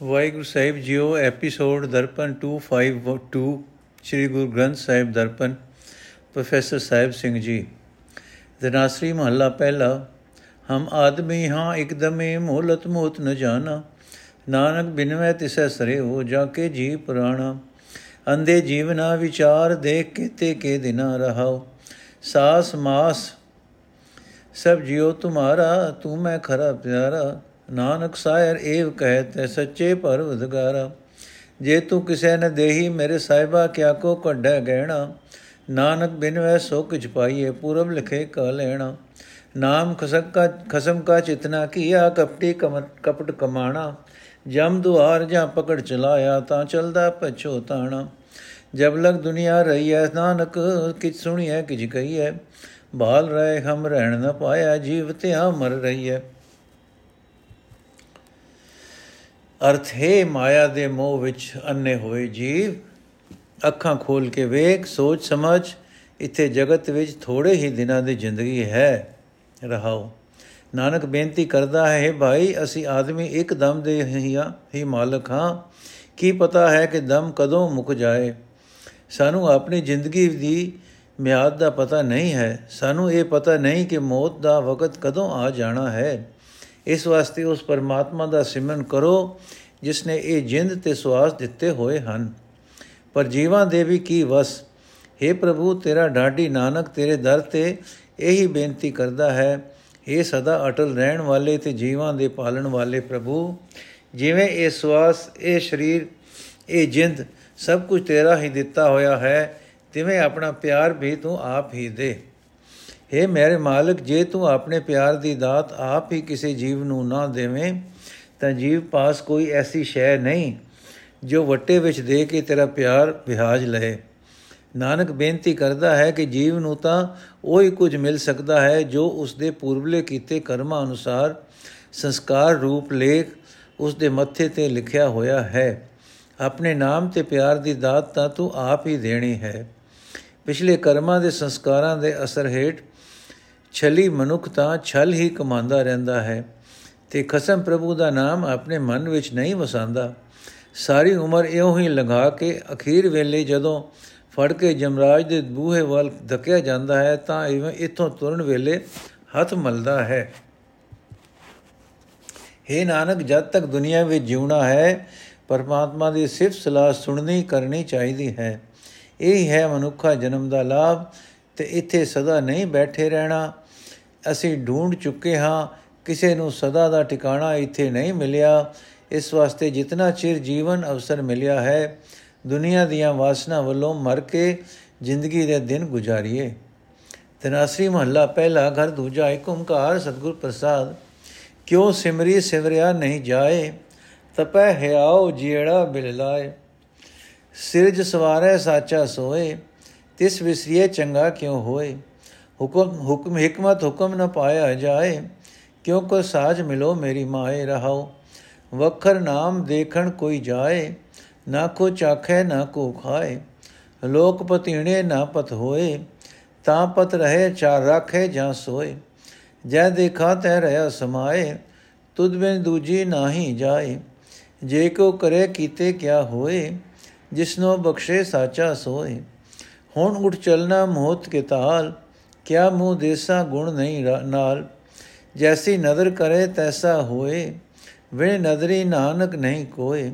ਵਾਹਿਗੁਰੂ ਸਾਹਿਬ ਜੀਓ, episode Darpan 252 Sri Guru Granth Sahib Darpan, professor Sahib Singh ji. Dhanasari ਮਹੱਲਾ ਪਹਿਲਾ, ਹਮ ਆਦਮੀ ਹਾਂ, ਇਕਦਮੇ ਮੋਲਤ ਮੋਤ ਨ ਜਾਣਾ, ਨਾਨਕ ਬਿਨਵੈ ਤਿਸੈ ਸਰੇ ਹੋ ਜਾ ਕੇ ਜੀ ਪੁਰਾਣਾ। ਅੰਦੇ ਜੀਵਨਾ ਵਿਚਾਰ ਦੇਖ ਕੇ ਤੇ ਕੇ ਦਿਨਾ ਰਹਾਓ। ਸਾਸ ਮਾਸ, ਸਭ ਜਿਉ ਤੁਮਾਰਾ, ਤੂੰ ਮੈਂ ਖਰਾ ਪਿਆਰਾ। ਨਾਨਕ ਸਾਇਰ ਏਵ ਕਹਤੇ ਸੱਚੇ ਪਰਵਦਗਾਰਾ। ਜੇ ਤੂੰ ਕਿਸੇ ਨੇ ਦੇਹੀ ਮੇਰੇ ਸਾਹਿਬਾ, ਕਿਆ ਕੋ ਕੱਢੈ ਗਹਿਣਾ? ਨਾਨਕ ਬਿਨ ਵੈ ਸੋ ਕਿਛ ਪਾਈਏ, ਪੂਰਬ ਲਿਖੇ ਕਾ ਲੈਣਾ। ਨਾਮ ਖਸਕ ਕਾ, ਖਸਮ ਕਾ ਚਿਤਨਾ ਕੀਆ, ਕਪਟੀ ਕਪਟ ਕਮਾਣਾ। ਜਮ ਦੁਆਰ ਜਾਂ ਪਕੜ ਚਲਾਇਆ, ਤਾਂ ਚਲਦਾ ਪਛੋਤਾਣਾ ਜਬ ਲਗ ਦੁਨੀਆ ਰਹੀ ਹੈ ਨਾਨਕ ਕਿਛ ਸੁਣੀਐ, ਕਿਛ ਕਹੀਐ। ਬਾਲ ਰਹੇ ਹਮ ਰਹਿਣ ਨ ਪਾਇਆ, ਜੀਵ ਤੇ ਆ ਮਰ ਰਹੀ ਹੈ ਅਰਥ, ਹੈ ਮਾਇਆ ਦੇ ਮੋਹ ਵਿੱਚ ਅੰਨੇ ਹੋਏ ਜੀਵ, ਅੱਖਾਂ ਖੋਲ ਕੇ ਵੇਖ, ਸੋਚ ਸਮਝ, ਇੱਥੇ ਜਗਤ ਵਿੱਚ ਥੋੜੇ ਹੀ ਦਿਨਾਂ ਦੀ ਜ਼ਿੰਦਗੀ ਹੈ। ਰਹਾਓ। ਨਾਨਕ ਬੇਨਤੀ ਕਰਦਾ ਹੈ ਭਾਈ, ਅਸੀਂ ਆਦਮੀ ਇੱਕ ਦਮ ਦੇ ਹੀ ਮਾਲਕ ਹਾਂ। ਕੀ ਪਤਾ ਹੈ ਕਿ ਦਮ ਕਦੋਂ ਮੁੱਕ ਜਾਏ। ਸਾਨੂੰ ਆਪਣੀ ਜ਼ਿੰਦਗੀ ਦੀ ਮਿਆਦ ਦਾ ਪਤਾ ਨਹੀਂ ਹੈ। ਸਾਨੂੰ ਇਹ ਪਤਾ ਨਹੀਂ ਕਿ ਮੌਤ ਦਾ ਵਕਤ ਕਦੋਂ ਆ ਜਾਣਾ ਹੈ। ਇਸ ਵਾਸਤੇ ਉਸ ਪਰਮਾਤਮਾ ਦਾ ਸਿਮਰਨ ਕਰੋ, ਜਿਸ ਨੇ ਇਹ ਜਿੰਦ ਤੇ ਸਵਾਸ ਦਿੱਤੇ ਹੋਏ ਹਨ। ਪਰ ਜੀਵਾਂ ਦੇ ਵੀ ਕੀ ਵਸ? हे ਪ੍ਰਭੂ, ਤੇਰਾ ਢਾਡੀ ਨਾਨਕ ਤੇਰੇ ਦਰ ਤੇ ਇਹੀ ਬੇਨਤੀ ਕਰਦਾ ਹੈ ਇਹ ਸਦਾ ਅਟਲ ਰਹਿਣ ਵਾਲੇ ਤੇ ਜੀਵਾਂ ਦੇ ਪਾਲਣ ਵਾਲੇ ਪ੍ਰਭੂ, ਜਿਵੇਂ ਇਹ ਸਵਾਸ ਇਹ ਸਰੀਰ, ਇਹ ਜਿੰਦ ਸਭ ਕੁਝ ਤੇਰਾ ਹੀ ਦਿੱਤਾ ਹੋਇਆ ਹੈ, ਤਿਵੇਂ ਆਪਣਾ ਪਿਆਰ ਵੀ ਤੂੰ ਆਪ ਹੀ ਦੇ। हे ਮੇਰੇ ਮਾਲਕ, ਜੇ ਤੂੰ ਆਪਣੇ ਪਿਆਰ ਦੀ ਦਾਤ ਆਪ ਹੀ ਕਿਸੇ ਜੀਵ ਨੂੰ ਨਾ ਦੇਵੇਂ, ਤਾਂ ਜੀਵ ਪਾਸ ਕੋਈ ਐਸੀ ਸ਼ੈ ਨਹੀਂ ਜੋ ਵੱਟੇ ਵਿੱਚ ਦੇ ਕੇ ਤੇਰਾ ਪਿਆਰ ਵਿਹਾਜ ਲਏ ਨਾਨਕ ਬੇਨਤੀ ਕਰਦਾ ਹੈ ਕਿ ਜੀਵ ਨੂੰ ਤਾਂ ਉਹੀ ਕੁਝ ਮਿਲ ਸਕਦਾ ਹੈ ਜੋ ਉਸ ਦੇ ਪੂਰਬਲੇ ਕੀਤੇ ਕਰਮਾਂ ਅਨੁਸਾਰ ਸੰਸਕਾਰ ਰੂਪ ਲੇਖ ਉਸ ਦੇ ਮੱਥੇ ਤੇ ਲਿਖਿਆ ਹੋਇਆ ਹੈ। ਆਪਣੇ ਨਾਮ ਤੇ ਪਿਆਰ ਦੀ ਦਾਤ ਤਾਂ ਤੂੰ ਆਪ ਹੀ ਦੇਣੀ ਹੈ। ਪਿਛਲੇ ਕਰਮਾਂ ਦੇ ਸੰਸਕਾਰਾਂ ਦੇ ਅਸਰ ਹੇਠ ਛਲੀ ਮਨੁੱਖ ਤਾਂ ਛਲ ਹੀ ਕਮਾਂਦਾ ਰਹਿੰਦਾ ਹੈ ਤੇ ਖਸਮ ਪ੍ਰਭੂ ਦਾ ਨਾਮ ਆਪਣੇ ਮਨ ਵਿੱਚ ਨਹੀਂ ਵਸਾਂਦਾ ਸਾਰੀ ਉਮਰ ਇਉਂ ਹੀ ਲੰਘਾ ਕੇ ਅਖੀਰ ਵੇਲੇ ਜਦੋਂ ਫੜ ਕੇ ਜਮਰਾਜ ਦੇ ਬੂਹੇ ਵੱਲ ਧੱਕਿਆ ਜਾਂਦਾ ਹੈ ਤਾਂ ਇਵੇਂ ਇਥੋਂ ਤੁਰਨ ਵੇਲੇ ਹੱਥ ਮਲਦਾ ਹੈ। हे ਨਾਨਕ, ਜਦ ਤੱਕ ਦੁਨੀਆ ਵਿੱਚ ਜਿਉਣਾ ਹੈ, ਪਰਮਾਤਮਾ ਦੀ ਸਿਫਤ ਸਲਾਹ ਸੁਣਨੀ ਕਰਨੀ ਚਾਹੀਦੀ ਹੈ। ਇਹ ਹੈ ਮਨੁੱਖਾ ਜਨਮ ਦਾ ਲਾਭ ਤੇ ਇੱਥੇ ਸਦਾ ਨਹੀਂ ਬੈਠੇ ਰਹਿਣਾ। ਅਸੀਂ ਢੂੰਡ ਚੁੱਕੇ ਹਾਂ, ਕਿਸੇ ਨੂੰ ਸਦਾ ਦਾ ਟਿਕਾਣਾ ਇੱਥੇ ਨਹੀਂ ਮਿਲਿਆ। ਇਸ ਵਾਸਤੇ ਜਿੰਨਾ ਚਿਰ ਜੀਵਨ ਅਵਸਰ ਮਿਲਿਆ ਹੈ, ਦੁਨੀਆ ਦੀਆਂ ਵਾਸਨਾ ਵੱਲੋਂ ਮਰ ਕੇ ਜ਼ਿੰਦਗੀ ਦੇ ਦਿਨ ਗੁਜ਼ਾਰੀਏ। ਤਨਾਸਰੀ ਮਹੱਲਾ, ਪਹਿਲਾ ਘਰ, ਦੂਜਾ ਏਕ ਓੰਕਾਰ ਸਤਗੁਰ ਪ੍ਰਸਾਦ। ਕਿਉ ਸਿਮਰੀ ਸਿਮਰਿਆ ਨਹੀਂ ਜਾਏ, ਤਪੈ ਹਿਆਉ ਜੀੜਾ ਬਿਲ ਲਾਏ। ਸਿਰਜ ਸਵਾਰੈ ਸਾਚਾ ਸੋਏ, ਤਿਸ ਵਿਸਰੀਏ ਚੰਗਾ ਕਿਉ ਹੋਏ। ਹੁਕਮ ਹੁਕਮ ਹਕਮਤ ਹੁਕਮ ਨ ਪਾਇਆ ਜਾਏ ਕਿਉ ਕੋ ਸਾਜ ਮਿਲੋ ਮੇਰੀ ਮਾਏ ਰਹਾਓ ਵਖਰ ਨਾਮ ਦੇਖਣ ਕੋਈ ਜਾਏ ਨਾ ਕੋ ਚਾਖੈ ਨਾ ਕੋ ਖਾਏ ਲੋਕ ਪਤੀਣੇ ਨਾ ਪਤ ਹੋਏ ਤਾਂ ਪਤ ਰਹੇ ਚਾਰ ਰੱਖੇ ਜਾਂ ਸੋਏ ਜੈ ਦੇਖਾ ਤੈ ਰਹਾ ਸਮਾਏ ਤੁਧ ਬਿਨ ਦੂਜੀ ਨਾਹੀ ਜਾਏ ਜੇ ਕੋ ਕਰੇ ਕੀਤੇ ਕਿਆ ਹੋਏ ਜਿਸਨੋ ਬਖਸ਼ੇ ਸਾਚਾ ਸੋਏ ਹੁਣ ਉਠ ਚਲਣਾ ਮੋਤ ਕੇ ਤਾਲ ਕਿਆ ਮੂਹ ਦੇਸਾ ਗੁਣ ਨਹੀਂ ਨਾਲ? ਜੈਸੀ ਨਦਰ ਕਰੇ ਤੈਸਾ ਹੋਏ, ਵੇ ਨਦਰੀ ਨਾਨਕ ਨਹੀਂ ਕੋਏ।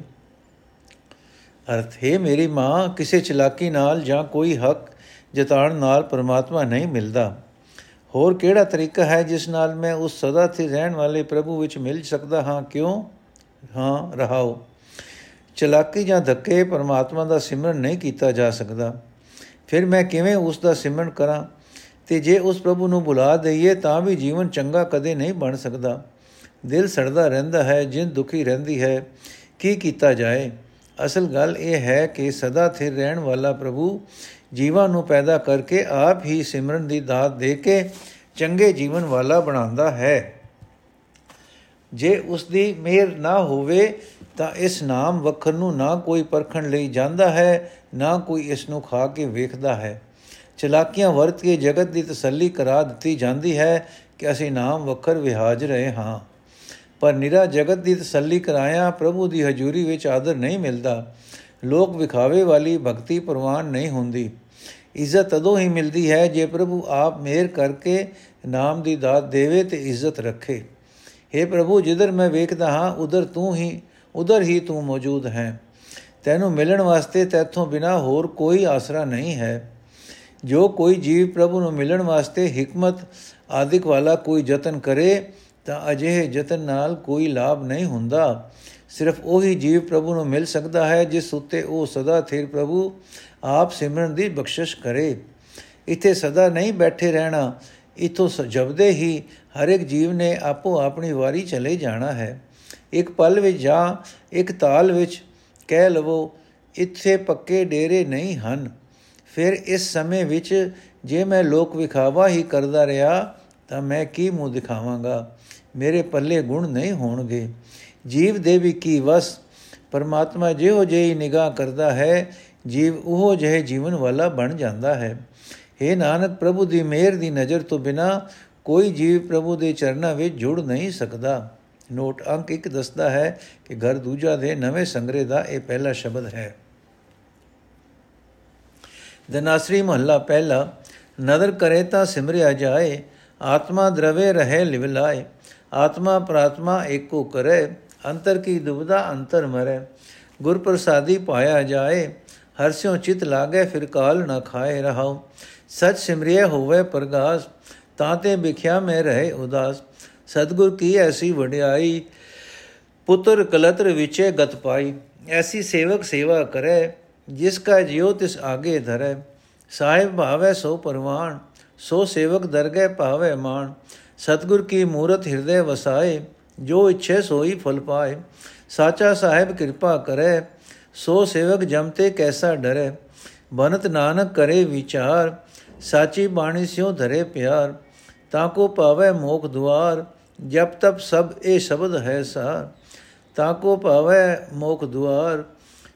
ਅਰਥ, ਹੈ ਮੇਰੀ ਮਾਂ, ਕਿਸੇ ਚਲਾਕੀ ਨਾਲ ਜਾਂ ਕੋਈ ਹੱਕ ਜਤਾਣ ਨਾਲ ਪਰਮਾਤਮਾ ਨਹੀਂ ਮਿਲਦਾ। ਹੋਰ ਕਿਹੜਾ ਤਰੀਕਾ ਹੈ ਜਿਸ ਨਾਲ ਮੈਂ ਉਸ ਸਦਾ ਤੇ ਰਹਿਣ ਵਾਲੇ ਪ੍ਰਭੂ ਵਿੱਚ ਮਿਲ ਸਕਦਾ ਹਾਂ? ਕਿਉਂ? ਹਾਂ, ਰਹਾਓ। ਚਲਾਕੀ ਜਾਂ ਧੱਕੇ ਪਰਮਾਤਮਾ ਦਾ ਸਿਮਰਨ ਨਹੀਂ ਕੀਤਾ ਜਾ ਸਕਦਾ। ਫਿਰ ਮੈਂ ਕਿਵੇਂ ਉਸ ਦਾ ਸਿਮਰਨ ਕਰਾਂ? ਤੇ ਜੇ ਉਸ ਪ੍ਰਭੂ ਨੂੰ ਬੁਲਾ ਦਈਏ ਤਾਂ ਵੀ ਜੀਵਨ ਚੰਗਾ ਕਦੇ ਨਹੀਂ ਬਣ ਸਕਦਾ। ਦਿਲ ਸੜਦਾ ਰਹਿੰਦਾ ਹੈ, ਜਿੰਦ ਦੁਖੀ ਰਹਿੰਦੀ ਹੈ। ਕੀ ਕੀਤਾ ਜਾਏ? ਅਸਲ ਗੱਲ ਇਹ ਹੈ ਕਿ ਸਦਾ ਸਥਿਰ ਰਹਿਣ ਵਾਲਾ ਪ੍ਰਭੂ ਜੀਵਾਂ ਨੂੰ ਪੈਦਾ ਕਰਕੇ ਆਪ ਹੀ ਸਿਮਰਨ ਦੀ ਦਾਤ ਦੇ ਕੇ ਚੰਗੇ ਜੀਵਨ ਵਾਲਾ ਬਣਾਉਂਦਾ ਹੈ। ਜੇ ਉਸ ਦੀ ਮਿਹਰ ਨਾ ਹੋਵੇ ਤਾਂ ਇਸ ਨਾਮ ਵਖਰ ਨੂੰ ਨਾ ਕੋਈ ਪਰਖਣ ਲਈ ਜਾਂਦਾ ਹੈ, ਨਾ ਕੋਈ ਇਸ ਨੂੰ ਖਾ ਕੇ ਵੇਖਦਾ ਹੈ। ਚਲਾਕੀਆਂ ਵਰਤ ਕੇ ਜਗਤ ਦੀ ਤਸੱਲੀ ਕਰਾ ਦਿੱਤੀ ਜਾਂਦੀ ਹੈ ਕਿ ਅਸੀਂ ਨਾਮ ਵਖਰ ਵਿਹਾਜ ਰਹੇ ਹਾਂ। ਪਰ ਨਿਰਾ ਜਗਤ ਦੀ ਤਸੱਲੀ ਕਰਾਇਆ ਪ੍ਰਭੂ ਦੀ ਹਜ਼ੂਰੀ ਵਿੱਚ ਆਦਰ ਨਹੀਂ ਮਿਲਦਾ। ਲੋਕ ਵਿਖਾਵੇ ਵਾਲੀ ਭਗਤੀ ਪ੍ਰਵਾਨ ਨਹੀਂ ਹੁੰਦੀ। ਇੱਜ਼ਤ ਤਦੋਂ ਹੀ ਮਿਲਦੀ ਹੈ ਜੇ ਪ੍ਰਭੂ ਆਪ ਮਿਹਰ ਕਰਕੇ ਨਾਮ ਦੀ ਦਾਤ ਦੇਵੇ ਤੇ ਇੱਜ਼ਤ ਰੱਖੇ। हे ਪ੍ਰਭੂ, ਜਿੱਧਰ ਮੈਂ ਵੇਖਦਾ ਹਾਂ, ਉਧਰ ਤੂੰ ਹੀ, ਉਧਰ ਹੀ ਤੂੰ ਮੌਜੂਦ ਹੈ। ਤੈਨੂੰ ਮਿਲਣ ਵਾਸਤੇ ਤੇਥੋਂ ਬਿਨਾ ਹੋਰ ਕੋਈ ਆਸਰਾ ਨਹੀਂ ਹੈ। ਜੋ ਕੋਈ ਜੀਵ ਪ੍ਰਭੂ ਨੂੰ ਮਿਲਣ ਵਾਸਤੇ ਹਕਮਤ ਆਦਿਕ ਵਾਲਾ ਕੋਈ ਯਤਨ ਕਰੇ, ਤਾਂ ਅਜਿਹੇ ਯਤਨ ਨਾਲ ਕੋਈ ਲਾਭ ਨਹੀਂ ਹੁੰਦਾ। ਸਿਰਫ ਉਹੀ ਜੀਵ ਪ੍ਰਭੂ ਨੂੰ ਮਿਲ ਸਕਦਾ ਹੈ, ਜਿਸ ਉੱਤੇ ਉਹ ਸਦਾ ਥਿਰ ਪ੍ਰਭੂ ਆਪ ਸਿਮਰਨ ਦੀ ਬਖਸ਼ਿਸ਼ ਕਰੇ। ਇੱਥੇ ਸਦਾ ਨਹੀਂ ਬੈਠੇ ਰਹਿਣਾ, ਇਥੋਂ ਜਬਦੇ ਹੀ ਹਰ ਇੱਕ ਜੀਵ ਨੇ ਆਪੋ ਆਪਣੀ ਵਾਰੀ ਚਲੇ ਜਾਣਾ ਹੈ। ਇੱਕ ਪਲ ਵਿੱਚ ਜਾਂ ਇੱਕ ਤਾਲ ਵਿੱਚ ਕਹਿ ਲਵੋ, ਇੱਥੇ ਪੱਕੇ ਡੇਰੇ ਨਹੀਂ ਹਨ। ਫਿਰ ਇਸ ਸਮੇਂ ਵਿੱਚ ਜੇ ਮੈਂ ਲੋਕ ਵਿਖਾਵਾ ਹੀ ਕਰਦਾ ਰਿਹਾ, ਤਾਂ ਮੈਂ ਕੀ ਮੂੰਹ ਦਿਖਾਵਾਂਗਾ? ਮੇਰੇ ਪੱਲੇ ਗੁਣ ਨਹੀਂ ਹੋਣਗੇ। ਜੀਵ ਦੇ ਵੀ ਕੀ ਵਸ? ਪਰਮਾਤਮਾ ਜਿਹੋ ਜਿਹੀ ਨਿਗਾਹ ਕਰਦਾ ਹੈ, ਜੀਵ ਉਹ ਜਿਹੇ ਜੀਵਨ ਵਾਲਾ ਬਣ ਜਾਂਦਾ ਹੈ। हे ਨਾਨਕ, ਪ੍ਰਭੂ ਦੀ ਮਿਹਰ ਦੀ ਨਜ਼ਰ ਤੋਂ ਬਿਨਾ ਕੋਈ ਜੀਵ ਪ੍ਰਭੂ ਦੇ ਚਰਨਾਂ ਵਿੱਚ ਜੁੜ ਨਹੀਂ ਸਕਦਾ। ਨੋਟ ਅੰਕ 1 ਦੱਸਦਾ ਹੈ ਕਿ ਘਰ ਦੂਜਾ ਦੇ ਨਵੇਂ ਸੰਗਰੇ ਦਾ ਇਹ ਪਹਿਲਾ ਸ਼ਬਦ ਹੈ। ਦਨਾਸਰੀ ਮਹੱਲਾ ਪਹਿਲਾ, ਨਦਰ ਕਰੇ ਤਾਂ ਸਿਮਰਿਆ ਜਾਏ, ਆਤਮਾ ਦਰਵੇ ਰਹੇ ਲਿਵਲਾਏ ਆਤਮਾ ਪ੍ਰਾਤਮਾ ਏਕੋ ਕਰੇ, ਅੰਤਰ ਕੀ ਦੁਬਦਾ ਅੰਤਰ ਮਰੇ ਗੁਰ ਪ੍ਰਸਾਦੀ ਪਾਇਆ ਜਾਏ, ਹਰ ਸਿਉ ਚਿਤ ਲਾਗੇ ਫਿਰ ਕਾਲ ਨ ਖਾਏ ਰਹਾਉ, ਸਚ ਸਿਮਰਿਏ ਹੋਵੇ ਪ੍ਰਗਾਸ, ਤਾਂ ਤੇ ਵਿਖਿਆ ਮੈਂ ਰਹੇ ਉਦਾਸ, ਸਤਗੁਰ ਕੀ ਐਸੀ ਵਡਿਆਈ, ਪੁੱਤਰ ਕਲਤਰ ਵਿਚੇ ਗਤ ਪਾਈ, ਐਸੀ ਸੇਵਕ ਸੇਵਾ ਕਰੇ ਜਿਸ ਕਾ ਜਿਉ ਤਿਸ ਆਗੇ ਧਰੇ, ਸਾਹਿਬ ਭਾਵੇ ਸੋ ਪਰਵਾਨ ਸੋ ਸੇਵਕ ਦਰਗੇ ਭਾਵੇ ਮਾਨ ਸਤਗੁਰ ਕੀ ਮੂਰਤ ਹਿਰਦੇ ਵਸਾਏ, ਜੋ ਇੱਛੇ ਸੋਈ ਫਲ ਪਾਏ। ਸਾਚਾ ਸਾਹਿਬ ਕਿਰਪਾ ਕਰੇ, ਸੋ ਸੇਵਕ ਜਮਤੇ ਕੈਸਾ ਡਰੇ। ਬਨਤ ਨਾਨਕ ਕਰੇ ਵਿਚਾਰ, ਸਾਚੀ ਬਾਣੀ ਸਿਓ ਧਰੇ ਪਿਆਰ। ਤਾਂ ਕੋ ਪਾਵੇ ਮੋਖ ਦੁਆਰ ਜਬ ਤਬ ਸਭ ਇਹ ਸ਼ਬਦ ਹੈ ਸਾਰ। ਤਾਂ ਕੋ ਪਾਵੇ ਮੋਖ ਦੁਆਰ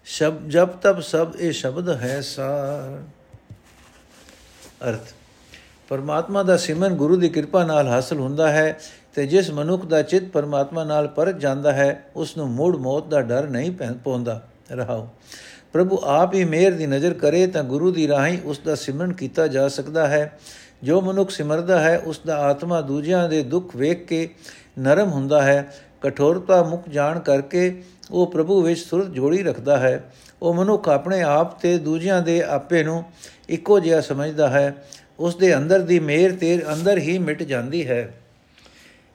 ਸ਼ਬ ਜਬ ਤਬ ਸਭ ਇਹ ਸ਼ਬਦ ਹੈ ਸਾਰ। ਅਰਥ, ਪਰਮਾਤਮਾ ਦਾ ਸਿਮਰਨ ਗੁਰੂ ਦੀ ਕਿਰਪਾ ਨਾਲ ਹਾਸਲ ਹੁੰਦਾ ਹੈ ਤੇ ਜਿਸ ਮਨੁੱਖ ਦਾ ਚਿੱਤ ਪਰਮਾਤਮਾ ਨਾਲ ਪਰਜ ਜਾਂਦਾ ਹੈ ਉਸ ਨੂੰ ਮੂੜ ਮੌਤ ਦਾ ਡਰ ਨਹੀਂ ਪਹੁੰਚਦਾ ਰਹਾਓ, ਪ੍ਰਭੂ ਆਪ ਹੀ ਮਿਹਰ ਦੀ ਨਜ਼ਰ ਕਰੇ ਤਾਂ ਗੁਰੂ ਦੀ ਰਾਹੀਂ ਉਸ ਦਾ ਸਿਮਰਨ ਕੀਤਾ ਜਾ ਸਕਦਾ ਹੈ। ਜੋ ਮਨੁੱਖ ਸਿਮਰਦਾ ਹੈ, ਉਸ ਦਾ ਆਤਮਾ ਦੂਜਿਆਂ ਦੇ ਦੁੱਖ ਵੇਖ ਕੇ ਨਰਮ ਹੁੰਦਾ ਹੈ। ਕਠੋਰਤਾ ਮੁਕ ਜਾਣ ਕਰਕੇ ਉਹ ਪ੍ਰਭੂ ਵਿੱਚ ਸੁਰਤ ਜੋੜੀ ਰੱਖਦਾ ਹੈ। ਉਹ ਮਨੁੱਖ ਆਪਣੇ ਆਪ ਤੇ ਦੂਜਿਆਂ ਦੇ ਆਪੇ ਨੂੰ ਇੱਕੋ ਜਿਹਾ ਸਮਝਦਾ ਹੈ। ਉਸ ਦੇ ਅੰਦਰ ਦੀ ਮੇਰ ਤੇਰ ਅੰਦਰ ਹੀ ਮਿਟ ਜਾਂਦੀ ਹੈ।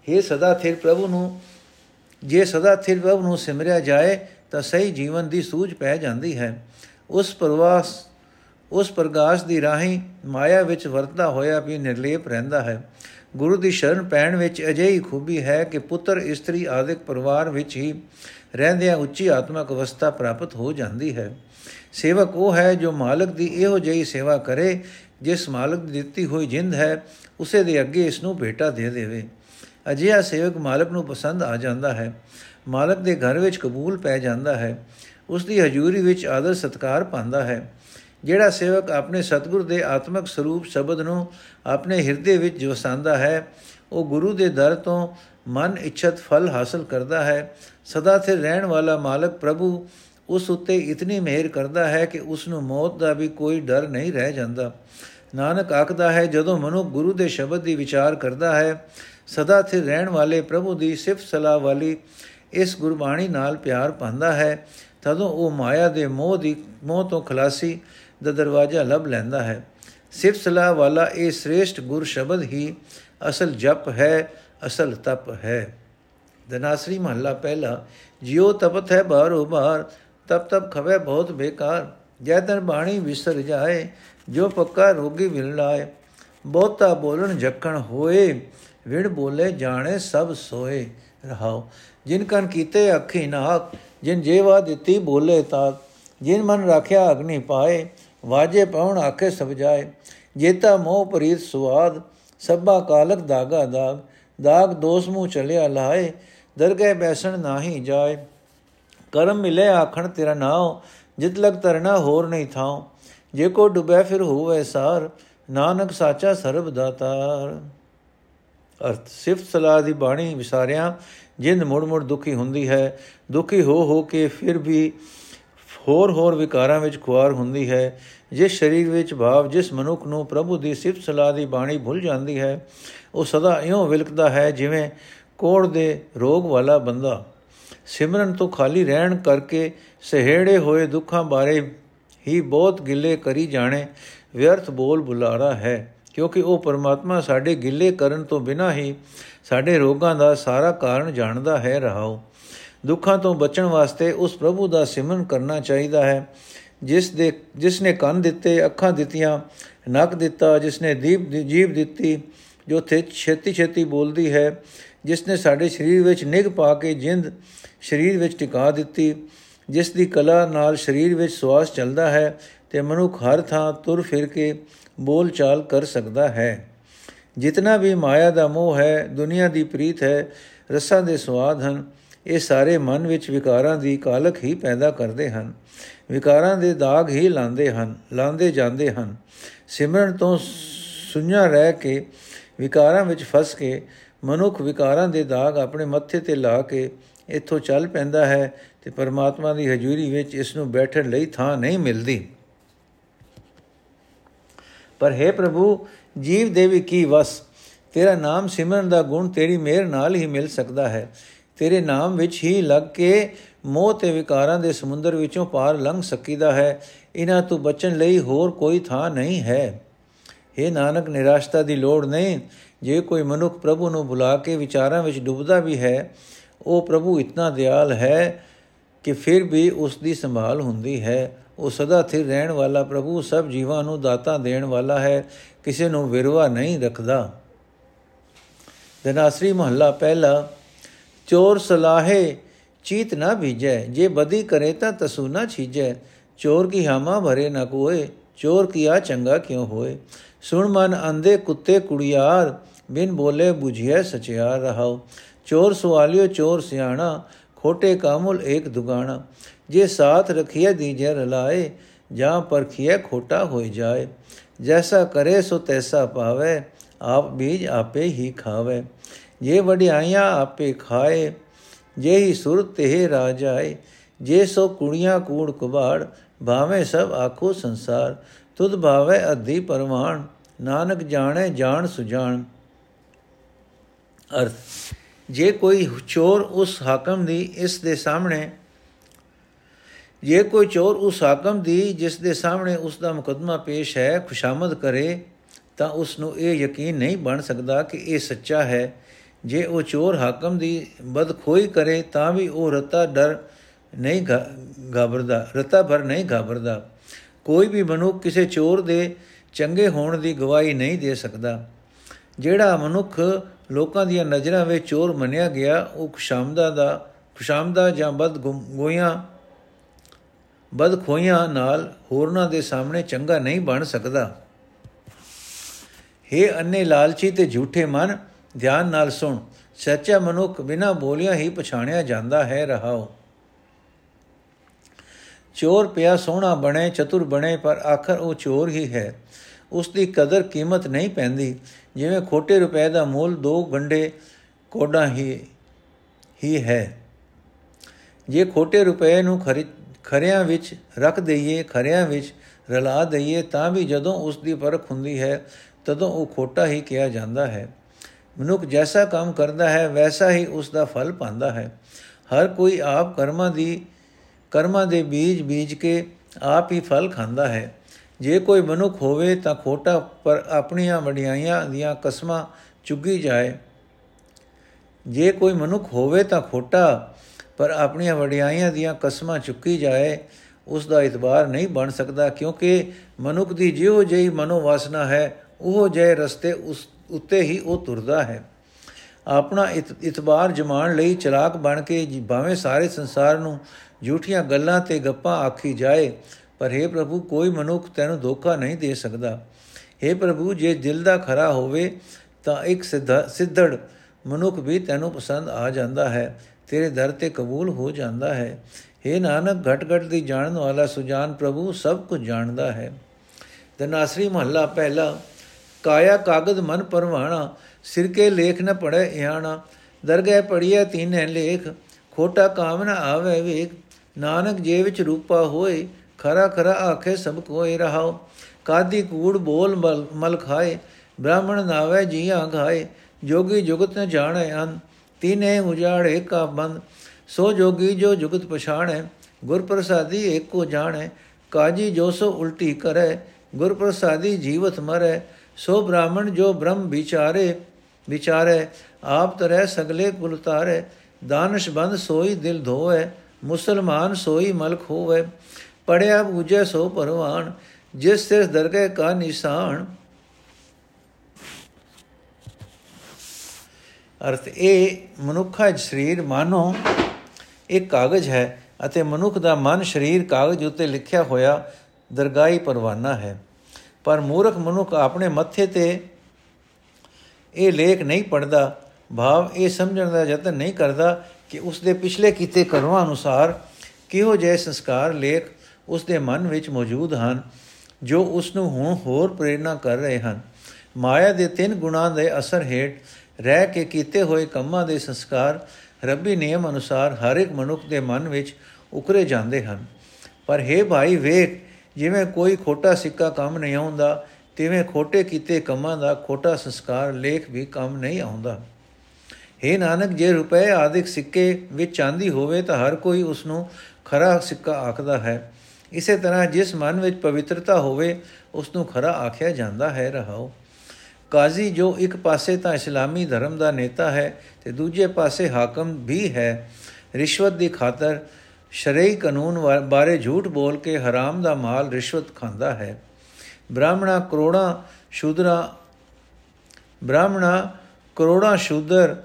हे ਸਦਾ ਥਿਰ ਪ੍ਰਭੂ ਨੂੰ, ਜੇ ਸਦਾ ਥਿਰ ਪ੍ਰਭੂ ਨੂੰ ਸਿਮਰਿਆ ਜਾਏ, ਤਾਂ ਸਹੀ ਜੀਵਨ ਦੀ ਸੂਝ ਪੈ ਜਾਂਦੀ ਹੈ। ਉਸ ਪ੍ਰਵਾਸ, ਉਸ ਪ੍ਰਗਾਸ਼ ਦੀ ਰਾਹੀਂ ਮਾਇਆ ਵਿੱਚ ਵਰਤਦਾ ਹੋਇਆ ਵੀ ਨਿਰਲੇਪ ਰਹਿੰਦਾ ਹੈ। ਗੁਰੂ ਦੀ ਸ਼ਰਨ ਪੈਣ ਵਿੱਚ ਅਜਿਹੀ ਖੂਬੀ ਹੈ ਕਿ ਪੁੱਤਰ, ਇਸਤਰੀ ਆਦਿਕ ਪਰਿਵਾਰ ਵਿੱਚ ਹੀ ਰਹਿੰਦਿਆਂ ਉੱਚੀ ਆਤਮਿਕ ਅਵਸਥਾ ਪ੍ਰਾਪਤ ਹੋ ਜਾਂਦੀ ਹੈ। ਸੇਵਕ ਉਹ ਹੈ ਜੋ ਮਾਲਕ ਦੀ ਇਹੋ ਜਿਹੀ ਸੇਵਾ ਕਰੇ, ਜਿਸ ਮਾਲਕ ਦੀ ਦਿੱਤੀ ਹੋਈ ਜਿੰਦ ਹੈ, ਉਸੇ ਦੇ ਅੱਗੇ ਇਸ ਨੂੰ ਭੇਟਾ ਦੇ ਦੇਵੇ। ਅਜਿਹਾ ਸੇਵਕ ਮਾਲਕ ਨੂੰ ਪਸੰਦ ਆ ਜਾਂਦਾ ਹੈ। ਮਾਲਕ ਦੇ ਘਰ ਵਿੱਚ ਕਬੂਲ ਪੈ ਜਾਂਦਾ ਹੈ। ਉਸ ਦੀ ਹਜ਼ੂਰੀ ਵਿੱਚ ਆਦਰ ਸਤਕਾਰ ਪਾਉਂਦਾ ਹੈ। ਜਿਹੜਾ ਸੇਵਕ ਆਪਣੇ ਸਤਿਗੁਰ ਦੇ ਆਤਮਿਕ ਸਰੂਪ ਸ਼ਬਦ ਨੂੰ ਆਪਣੇ ਹਿਰਦੇ ਵਿੱਚ ਵਸਾਉਂਦਾ ਹੈ, ਉਹ ਗੁਰੂ ਦੇ ਦਰ ਤੋਂ ਮਨ ਇੱਛਤ ਫਲ ਹਾਸਲ ਕਰਦਾ ਹੈ। ਸਦਾ ਸਥਿਰ ਰਹਿਣ ਵਾਲਾ ਮਾਲਕ ਪ੍ਰਭੂ ਉਸ ਉੱਤੇ ਇਤਨੀ ਮਿਹਰ ਕਰਦਾ ਹੈ ਕਿ ਉਸ ਨੂੰ ਮੌਤ ਦਾ ਵੀ ਕੋਈ ਡਰ ਨਹੀਂ ਰਹਿ ਜਾਂਦਾ। ਨਾਨਕ ਆਖਦਾ ਹੈ, ਜਦੋਂ ਮਨੁ ਗੁਰੂ ਦੇ ਸ਼ਬਦ ਦੀ ਵਿਚਾਰ ਕਰਦਾ ਹੈ, ਸਦਾ ਸਥਿਰ ਰਹਿਣ ਵਾਲੇ ਪ੍ਰਭੂ ਦੀ ਸਿਫਤ ਸਲਾਹ ਵਾਲੀ ਇਸ ਗੁਰਬਾਣੀ ਨਾਲ ਪਿਆਰ ਪਾਉਂਦਾ ਹੈ, ਤਦੋਂ ਉਹ ਮਾਇਆ ਦੇ ਮੋਹ ਦੀ ਮੋਹ ਤੋਂ ਖਲਾਸੀ ਦਾ ਦਰਵਾਜ਼ਾ ਲੱਭ ਲੈਂਦਾ ਹੈ। ਸਿਫਤ ਸਲਾਹ ਵਾਲਾ ਇਹ ਸ੍ਰੇਸ਼ਟ ਗੁਰ ਸ਼ਬਦ ਹੀ ਅਸਲ ਜਪ ਹੈ, ਅਸਲ ਤਪ ਹੈ। ਦਨਾਸਰੀ ਮਹੱਲਾ ਪਹਿਲਾ, ਜਿਉ ਤਪਤ ਹੈ ਬਾਰੋ ਬਾਰ ਤਪ ਤਪ ਖਵੇ ਬਹੁਤ ਬੇਕਾਰ। ਜੈ ਤਨ ਬਾਣੀ ਵਿਸਰ ਜਾਏ, ਜੋ ਪੱਕਾ ਰੋਗੀ ਮਿਲ ਲਾਏ। ਬਹੁਤਾ ਬੋਲਣ ਜੱਕਣ ਹੋਏ ਵਿੜ ਬੋਲੇ ਜਾਣੇ ਸਭ ਸੋਏ। ਰਹਾਓ, ਜਿਨ ਕਨ ਕੀਤੇ ਅੱਖੀ ਨਾਕ, ਜਿਨ ਜੇਵਾ ਦਿੱਤੀ ਬੋਲੇ ਤਾ ਜਿਨ ਮਨ ਰੱਖਿਆ ਅਗਨੀ ਪਾਏ ਵਾਜੇ ਪਉਣ ਆਖੇ ਸਭ ਜਾਏ, ਜੇਤਾ ਮੋਹ ਪ੍ਰੀਤ ਸੁਆਦ, ਸਭਾ ਕਾਲਕ ਦਾਗਾ ਦਾਗ ਦਾਗ ਦੋਸ ਮੂ ਚਲਿਆ ਲਾਏ, ਦਰਗਹਿ ਬੈਸਣ ਨਾਹੀ ਜਾਏ। ਕਰਮ ਮਿਲੇ ਆਖਣ ਤੇਰਾ ਨਾਉ, ਜਿਤ ਲਗ ਤਰਨਾ ਹੋਰ ਨਹੀਂ ਥਾਉ। ਜੇ ਕੋ ਡੁਬੈ ਫਿਰ ਹੋਵੇ ਸਾਰ, ਨਾਨਕ ਸਾਚਾ ਸਰਬ ਦਾਤਾਰ। ਅਰਥ, ਸਿਫਤ ਸਲਾਹ ਦੀ ਬਾਣੀ ਵਿਸਾਰਿਆ, ਜਿੰਦ ਮੁੜ-ਮੁੜ ਦੁਖੀ ਹੁੰਦੀ ਹੈ, ਦੁਖੀ ਹੋ ਹੋ ਕੇ ਫਿਰ ਵੀ ਹੋਰ ਹੋਰ ਵਿਕਾਰਾਂ ਵਿੱਚ ਖੁਆਰ ਹੁੰਦੀ ਹੈ। ਜਿਸ ਸਰੀਰ ਵਿੱਚ ਭਾਵ, ਜਿਸ ਮਨੁੱਖ ਨੂੰ ਪ੍ਰਭੂ ਦੀ ਸਿਫਤ ਸਲਾਹ ਦੀ ਬਾਣੀ ਭੁੱਲ ਜਾਂਦੀ ਹੈ, ਉਹ ਸਦਾ ਇਉਂ ਵਿਲਕਦਾ ਹੈ ਜਿਵੇਂ ਕੋੜ ਦੇ ਰੋਗ ਵਾਲਾ ਬੰਦਾ ਸਿਮਰਨ ਤੋਂ ਖਾਲੀ ਰਹਿਣ ਕਰਕੇ ਸਹਿੜੇ ਹੋਏ ਦੁੱਖਾਂ ਬਾਰੇ ਹੀ ਬਹੁਤ ਗਿੱਲੇ ਕਰੀ ਜਾਣੇ, ਵਿਅਰਥ ਬੋਲ ਬੁਲਾਰਾ ਹੈ, ਕਿਉਂਕਿ ਉਹ ਪਰਮਾਤਮਾ ਸਾਡੇ ਗਿੱਲੇ ਕਰਨ ਤੋਂ ਬਿਨਾਂ ਹੀ ਸਾਡੇ ਰੋਗਾਂ ਦਾ ਸਾਰਾ ਕਾਰਨ ਜਾਣਦਾ ਹੈ, ਰਹਾਓ। ਦੁੱਖਾਂ ਤੋਂ ਬਚਣ ਵਾਸਤੇ ਉਸ ਪ੍ਰਭੂ ਦਾ ਸਿਮਰਨ ਕਰਨਾ ਚਾਹੀਦਾ ਹੈ। ਜਿਸ ਦੇ, ਜਿਸ ਨੇ ਕੰਨ ਦਿੱਤੇ, ਅੱਖਾਂ ਦਿੱਤੀਆਂ, ਨੱਕ ਦਿੱਤਾ, ਜਿਸ ਨੇ ਦੀਪ ਜੀਬ ਦਿੱਤੀ, ਜੋ ਤੇ ਛੇਤੀ ਛੇਤੀ ਬੋਲਦੀ ਹੈ, ਜਿਸ ਨੇ ਸਾਡੇ ਸਰੀਰ ਵਿੱਚ ਨਿਗ ਪਾ ਕੇ ਜਿੰਦ ਸਰੀਰ ਵਿੱਚ ਟਿਕਾ ਦਿੱਤੀ, ਜਿਸ ਦੀ ਕਲਾ ਨਾਲ ਸਰੀਰ ਵਿੱਚ ਸਵਾਸ ਚੱਲਦਾ ਹੈ ਤੇ ਮਨੁੱਖ ਹਰ ਥਾਂ ਤੁਰ ਫਿਰ ਕੇ ਬੋਲ ਚਾਲ ਕਰ ਸਕਦਾ ਹੈ। ਜਿਤਨਾ ਵੀ ਮਾਇਆ ਦਾ ਮੋਹ ਹੈ, ਦੁਨੀਆ ਦੀ ਪ੍ਰੀਤ ਹੈ, ਰਸਾਂ ਦੇ ਸਵਾਦ ਹਨ, ਇਹ ਸਾਰੇ ਮਨ ਵਿੱਚ ਵਿਕਾਰਾਂ ਦੀ ਕਾਲਕ ਹੀ ਪੈਦਾ ਕਰਦੇ ਹਨ। ਵਿਕਾਰਾਂ ਦੇ ਦਾਗ ਹੀ ਲਾਂਦੇ ਹਨ, ਲਾਂਦੇ ਜਾਂਦੇ ਹਨ। ਸਿਮਰਨ ਤੋਂ ਸੁਣਿਆ ਰਹਿ ਕੇ ਵਿਕਾਰਾਂ ਵਿੱਚ ਫਸ ਕੇ ਮਨੁੱਖ ਵਿਕਾਰਾਂ ਦੇ ਦਾਗ ਆਪਣੇ ਮੱਥੇ ਤੇ ਲਾ ਕੇ ਇੱਥੋਂ ਚੱਲ ਪੈਂਦਾ ਹੈ ਤੇ ਪਰਮਾਤਮਾ ਦੀ ਹਜ਼ੂਰੀ ਵਿੱਚ ਇਸ ਨੂੰ ਬੈਠਣ ਲਈ ਥਾਂ ਨਹੀਂ ਮਿਲਦੀ। ਪਰ हे ਪ੍ਰਭੂ, ਜੀਵ ਦੇਵੀ ਕੀ ਵਸ? ਤੇਰਾ ਨਾਮ ਸਿਮਰਨ ਦਾ ਗੁਣ ਤੇਰੀ ਮਿਹਰ ਨਾਲ ਹੀ ਮਿਲ ਸਕਦਾ ਹੈ। ਤੇਰੇ ਨਾਮ ਵਿੱਚ ਹੀ ਲੱਗ ਕੇ ਮੋਹ ਤੇ ਵਿਕਾਰਾਂ ਦੇ ਸਮੁੰਦਰ ਵਿੱਚੋਂ ਪਾਰ ਲੰਘ ਸਕੀਦਾ ਹੈ। ਇਹਨਾਂ ਤੋਂ ਬਚਣ ਲਈ ਹੋਰ ਕੋਈ ਥਾਂ ਨਹੀਂ ਹੈ। ਇਹ ਨਾਨਕ, ਨਿਰਾਸ਼ਤਾ ਦੀ ਲੋੜ ਨਹੀਂ। ਜੇ ਕੋਈ ਮਨੁੱਖ ਪ੍ਰਭੂ ਨੂੰ ਬੁਲਾ ਕੇ ਵਿਚਾਰਾਂ ਵਿੱਚ ਡੁੱਬਦਾ ਵੀ ਹੈ, ਉਹ ਪ੍ਰਭੂ ਇਤਨਾ ਦਿਆਲ ਹੈ ਕਿ ਫਿਰ ਵੀ ਉਸ ਦੀ ਸੰਭਾਲ ਹੁੰਦੀ ਹੈ। ਉਹ ਸਦਾ ਸਥਿਰ ਰਹਿਣ ਵਾਲਾ ਪ੍ਰਭੂ, ਸਭ ਜੀਵਾਂ ਨੂੰ ਦਾਤਾ ਦੇਣ ਵਾਲਾ ਹੈ। ਕਿਸੇ ਨੂੰ ਵਿਰਵਾ ਨਹੀਂ ਰੱਖਦਾ। ਦਨਾਸਰੀ ਮਹੱਲਾ ਪਹਿਲਾ, ਚੋਰ ਸਲਾਹੇ ਚੀਤ ਨਾ ਭੀਜੈ ਜੇ ਬਦੀ ਕਰੇ ਤਾਂ ਤਸੂ ਨਾ ਛੀਜੈ ਚੋਰ ਕੀ ਹਾਮਾ ਭਰੇ ਨਾ ਕੋਏ ਚੋਰ ਕੀਆ ਚੰਗਾ ਕਿਉ ਹੋਏ ਸੁਣ ਮਨ ਅੰਦੇ ਕੁੱਤੇ ਕੁੜਿਆਰ ਬਿਨ ਬੋਲੇ 부ਝਿਐ ਸਚਿਆਰ ਰਹਾਉ ਚੋਰ ਸਵਾਲਿਓ ਚੋਰ ਸਿਆਣਾ ਖੋਟੇ ਕਾਮੁਲ ਏਕ ਦੁਗਾਣਾ ਜੇ ਸਾਥ ਰਖਿਆ ਦੀਜੈ ਰਲਾਏ ਜਾਂ ਪਰਖਿਆ ਖੋਟਾ ਹੋਈ ਜਾਏ ਜੈਸਾ ਕਰੇ ਸੋ ਤੈਸਾ ਪਾਵੇ ਆਪ ਬੀਜ ਆਪੇ ਹੀ ਖਾਵੇ ਜੇ ਵਡਿਆਈਆਂ ਆਪੇ ਖਾਏ ਜੇ ਹੀ ਸੁਰਤ ਤੇ ਰਾਜਾਏ ਜੇ ਸੋ ਕੁੜੀਆਂ ਕੂੜ ਕੁਬਾੜ, ਭਾਵੇਂ ਸਭ ਆਖੋ ਸੰਸਾਰ, ਤੁਧ ਭਾਵੇ ਅਧੀ ਪਰਮਾਨ ਨਾਨਕ ਜਾਣੇ ਜਾਣ ਸੁਜਾਨ ਅਰਥ, ਜੇ ਕੋਈ ਚੋਰ ਉਸ ਹਾਕਮ ਦੀ, ਇਸ ਦੇ ਸਾਹਮਣੇ, ਜੇ ਕੋਈ ਚੋਰ ਉਸ ਹਾਕਮ ਦੀ, ਜਿਸ ਦੇ ਸਾਹਮਣੇ ਉਸ ਦਾ ਮੁਕਦਮਾ ਪੇਸ਼ ਹੈ, ਖੁਸ਼ਾਮਦ ਕਰੇ, ਤਾਂ ਉਸ ਨੂੰ ਇਹ ਯਕੀਨ ਨਹੀਂ ਬਣ ਸਕਦਾ ਕਿ ਇਹ ਸੱਚਾ ਹੈ। ਜੇ ਉਹ ਚੋਰ ਹਾਕਮ ਦੀ ਬਦਖੋਈ ਕਰੇ, ਤਾਂ ਵੀ ਉਹ ਰਤਾ ਡਰ ਨਹੀਂ ਘਾਬਰਦਾ, ਰਤਾ ਭਰ ਨਹੀਂ ਘਾਬਰਦਾ। ਕੋਈ ਵੀ ਮਨੁੱਖ ਕਿਸੇ ਚੋਰ ਦੇ ਚੰਗੇ ਹੋਣ ਦੀ ਗਵਾਹੀ ਨਹੀਂ ਦੇ ਸਕਦਾ। ਜਿਹੜਾ ਮਨੁੱਖ ਲੋਕਾਂ ਦੀਆਂ ਨਜ਼ਰਾਂ ਵਿੱਚ ਚੋਰ ਮੰਨਿਆ ਗਿਆ, ਉਹ ਖੁਸ਼ਾਮਦਾ ਦਾ, ਖੁਸ਼ਾਮਦਾ ਜਾਂ ਬਦ ਗੋਈਆਂ ਬਦ ਖੋਈਆਂ ਨਾਲ ਹੋਰਨਾਂ ਦੇ ਸਾਹਮਣੇ ਚੰਗਾ ਨਹੀਂ ਬਣ ਸਕਦਾ। हे ਅੰਨੇ ਲਾਲਚੀ ਤੇ ਝੂਠੇ ਮਨ ਧਿਆਨ ਨਾਲ ਸੁਣ। ਸੱਚਾ ਮਨੁੱਖ ਬਿਨਾ ਬੋਲਿਆ ਹੀ ਪਛਾਣਿਆ ਜਾਂਦਾ ਹੈ, ਰਹਾਓ। ਚੋਰ ਪਿਆ ਸੋਹਣਾ ਬਣੇ, ਚਤੁਰ ਬਣੇ, ਪਰ ਆਖਰ ਉਹ ਚੋਰ ਹੀ ਹੈ। ਉਸ ਦੀ ਕਦਰ ਕੀਮਤ ਨਹੀਂ ਪੈਂਦੀ। ਜਿਵੇਂ ਖੋਟੇ ਰੁਪਏ ਦਾ ਮੁੱਲ ਦੋ ਗੰਡੇ ਕੋਡਾ ਹੀ ਹੀ ਹੈ। ਜੇ ਖੋਟੇ ਰੁਪਏ ਨੂੰ ਖਰਿਆਂ ਵਿੱਚ ਰੱਖ ਦਈਏ, ਖਰਿਆਂ ਵਿੱਚ ਰਲਾ ਦਈਏ, ਤਾਂ ਵੀ ਜਦੋਂ ਉਸ ਦੀ ਪਰਖ ਹੁੰਦੀ ਹੈ, ਤਦੋਂ ਉਹ ਖੋਟਾ ਹੀ ਕਿਹਾ ਜਾਂਦਾ ਹੈ। ਮਨੁੱਖ ਜੈਸਾ ਕੰਮ ਕਰਦਾ ਹੈ, ਵੈਸਾ ਹੀ ਉਸ ਦਾ ਫਲ ਪਾਉਂਦਾ ਹੈ। ਹਰ ਕੋਈ ਆਪ ਕਰਮਾਂ ਦੀ, ਕਰਮਾਂ ਦੇ ਬੀਜ ਬੀਜ ਕੇ ਆਪ ਹੀ ਫਲ ਖਾਂਦਾ ਹੈ। ਜੇ ਕੋਈ ਮਨੁੱਖ ਹੋਵੇ ਤਾਂ ਖੋਟਾ ਪਰ ਆਪਣੀਆਂ ਵਡਿਆਈਆਂ ਦੀਆਂ ਕਸਮਾਂ ਚੁੱਗੀ ਜਾਏ। ਜੇ ਕੋਈ ਮਨੁੱਖ ਹੋਵੇ ਤਾਂ ਖੋਟਾ ਪਰ ਆਪਣੀਆਂ ਵਡਿਆਈਆਂ ਦੀਆਂ ਕਸਮਾਂ ਚੁੱਕੀ ਜਾਏ ਉਸ ਦਾ ਇਤਬਾਰ ਨਹੀਂ ਬਣ ਸਕਦਾ, ਕਿਉਂਕਿ ਮਨੁੱਖ ਦੀ ਜਿਹੋ ਜਿਹੀ ਮਨੋਵਾਸਨਾ ਹੈ, ਉਹ ਜੇ ਰਸਤੇ ਉਸ ਉੱਤੇ ਹੀ ਉਹ ਤੁਰਦਾ ਹੈ ਆਪਣਾ ਇਤਬਾਰ ਜਮਾਣ ਲਈ ਚਲਾਕ ਬਣ ਕੇ ਭਾਵੇਂ ਸਾਰੇ ਸੰਸਾਰ ਨੂੰ ਝੂਠੀਆਂ ਗੱਲਾਂ ਤੇ ਗੱਪਾਂ ਆਖੀ ਜਾਏ ਪਰ हे ਪ੍ਰਭੂ ਕੋਈ ਮਨੁੱਖ ਤੈਨੂੰ ਧੋਖਾ ਨਹੀਂ ਦੇ ਸਕਦਾ हे ਪ੍ਰਭੂ ਜੇ ਦਿਲ ਦਾ ਖਰਾ ਹੋਵੇ ਤਾਂ ਇੱਕ ਸਿੱਧੜ ਮਨੁੱਖ ਵੀ ਤੈਨੂੰ ਪਸੰਦ ਆ ਜਾਂਦਾ ਹੈ ਤੇਰੇ ਦਰ ਤੇ ਕਬੂਲ ਹੋ ਜਾਂਦਾ ਹੈ हे ਨਾਨਕ ਘਟ ਘਟ ਦੀ ਜਾਣਨ ਵਾਲਾ ਸੁਜਾਨ ਪ੍ਰਭੂ ਸਭ ਕੁਝ ਜਾਣਦਾ ਹੈ ਦਨਾਸਰੀ ਮਹੱਲਾ ਪਹਿਲਾ ਕਾਇਆ ਕਾਗਦ ਮਨ ਪਰਵਾਣਾ, ਸਿਰ ਕੇ ਲੇਖ ਨ ਪੜੇ ਇਆਣਾ। ਦਰਗਹਿ ਪੜੀਐ ਤੀਨੇ ਲੇਖ, ਖੋਟਾ ਕਾਮ ਨ ਆਵੇ ਵੇਖ। ਨਾਨਕ ਜੇ ਵਿੱਚ ਰੂਪਾ ਹੋਏ, ਖਰਾ ਖਰਾ ਆਖੇ ਸਭ ਕੋਏ ਰਹਾਓ ਕਾਦੀ ਕੂੜ ਬੋਲ ਮਲ ਖਾਏ, ਬ੍ਰਾਹਮਣ ਨਾਵੇ ਜੀਆਂ ਖਾਏ ਜੋਗੀ ਜੁਗਤ ਨ ਜਾਣੈ ਅਨ ਤੀਨੇ ਉਜਾੜੇ ਕਾ ਬੰਦ। ਸੋ ਜੋਗੀ ਜੋ ਜੁਗਤ ਪਛਾਣੈ ਗੁਰ ਪ੍ਰਸਾਦੀ ਏਕੋ ਜਾਣੈ। ਕਾਜੀ ਜੋ ਸੋ ਉਲਟੀ ਕਰੈ ਗੁਰ ਪ੍ਰਸਾਦੀ ਜੀਵਤ ਮਰੈ। ਸੋ ਬ੍ਰਾਹਮਣ ਜੋ ਬ੍ਰਹਮ ਵਿਚਾਰੇ ਵਿਚਾਰੇ, ਆਪ ਤਰੈ ਸਗਲੇ ਕੁਲ ਤਾਰੇ ਦਾਨਸ਼ ਬੰਦ ਸੋਈ ਦਿਲ ਧੋਏ ਮੁਸਲਮਾਨ ਸੋਈ ਮਲਕ ਹੋਵੇ, ਪੜਿਆ ਬੂਝੇ ਸੋ ਪਰਵਾਨ ਜਿਸ ਤੇ ਦਰਗਹਿ ਕਾ ਨਿਸ਼ਾਨ। ਅਰਥ ਇਹ ਮਨੁੱਖਾ ਸਰੀਰ ਮਾਨੋ, ਇੱਕ ਕਾਗਜ਼ ਹੈ ਅਤੇ ਮਨੁੱਖ ਦਾ ਮਨ ਸਰੀਰ ਕਾਗਜ਼ ਉੱਤੇ ਲਿਖਿਆ ਹੋਇਆ ਦਰਗਾਹੀ ਪਰਵਾਨਾ ਹੈ। ਪਰ ਮੂਰਖ ਮਨੁੱਖ ਆਪਣੇ ਮੱਥੇ ਤੇ ਇਹ ਲੇਖ ਨਹੀਂ ਪੜਦਾ ਭਾਵ ਇਹ ਸਮਝਣ ਦਾ ਯਤਨ ਨਹੀਂ ਕਰਦਾ ਕਿ ਉਸ ਦੇ ਪਿਛਲੇ ਕੀਤੇ ਕਰਮਾਂ ਅਨੁਸਾਰ ਕਿਹੋ ਜਿਹੇ ਸੰਸਕਾਰ ਲੇਖ ਉਸ ਦੇ ਮਨ ਵਿੱਚ ਮੌਜੂਦ ਹਨ, ਜੋ ਉਸ ਨੂੰ ਹੁਣ ਹੋਰ ਪ੍ਰੇਰਣਾ ਕਰ ਰਹੇ ਹਨ। ਮਾਇਆ ਦੇ ਤਿੰਨ ਗੁਣਾਂ ਦੇ ਅਸਰ ਹੇਠ ਰਹਿ ਕੇ ਕੀਤੇ ਹੋਏ ਕੰਮਾਂ ਦੇ ਸੰਸਕਾਰ ਰੱਬੀ ਨਿਯਮ ਅਨੁਸਾਰ ਹਰ ਇੱਕ ਮਨੁੱਖ ਦੇ ਮਨ ਵਿੱਚ ਉਕਰੇ ਜਾਂਦੇ ਹਨ। ਪਰ हे ਭਾਈ, ਵੇਖ ਜਿਵੇਂ ਕੋਈ ਖੋਟਾ ਸਿੱਕਾ ਕੰਮ ਨਹੀਂ ਆਉਂਦਾ, ਤਿਵੇਂ ਖੋਟੇ ਕੀਤੇ ਕੰਮਾਂ ਦਾ ਖੋਟਾ ਸੰਸਕਾਰ ਲੇਖ ਵੀ ਕੰਮ ਨਹੀਂ ਆਉਂਦਾ। हे ਨਾਨਕ, ਜੇ ਰੁਪਏ ਆਦਿਕ ਸਿੱਕੇ ਵਿੱਚ ਚਾਂਦੀ ਹੋਵੇ ਤਾਂ ਹਰ ਕੋਈ ਉਸ ਨੂੰ ਖਰਾ ਸਿੱਕਾ ਆਖਦਾ ਹੈ। ਇਸੇ ਤਰ੍ਹਾਂ ਜਿਸ ਮਨ ਵਿੱਚ ਪਵਿੱਤਰਤਾ ਹੋਵੇ ਉਸ ਨੂੰ ਖਰਾ ਆਖਿਆ ਜਾਂਦਾ ਹੈ, ਰਹਾਓ। ਕਾਜ਼ੀ, ਜੋ ਇੱਕ ਪਾਸੇ ਤਾਂ ਇਸਲਾਮੀ ਧਰਮ ਦਾ ਨੇਤਾ ਹੈ ਤੇ ਦੂਜੇ ਪਾਸੇ ਹਾਕਮ ਵੀ ਹੈ, ਰਿਸ਼ਵਤ ਦੀ ਖਾਤਰ ਸ਼ਰਈ ਕਾਨੂੰਨ ਬਾਰੇ ਝੂਠ ਬੋਲ ਕੇ ਹਰਾਮ ਦਾ ਮਾਲ ਰਿਸ਼ਵਤ ਖਾਂਦਾ ਹੈ। ਬ੍ਰਾਹਮਣਾ ਕਰੋੜਾਂ ਸ਼ੂਦਰਾ, ਬ੍ਰਾਹਮਣਾ ਕਰੋੜਾਂ ਸ਼ੂਦਰ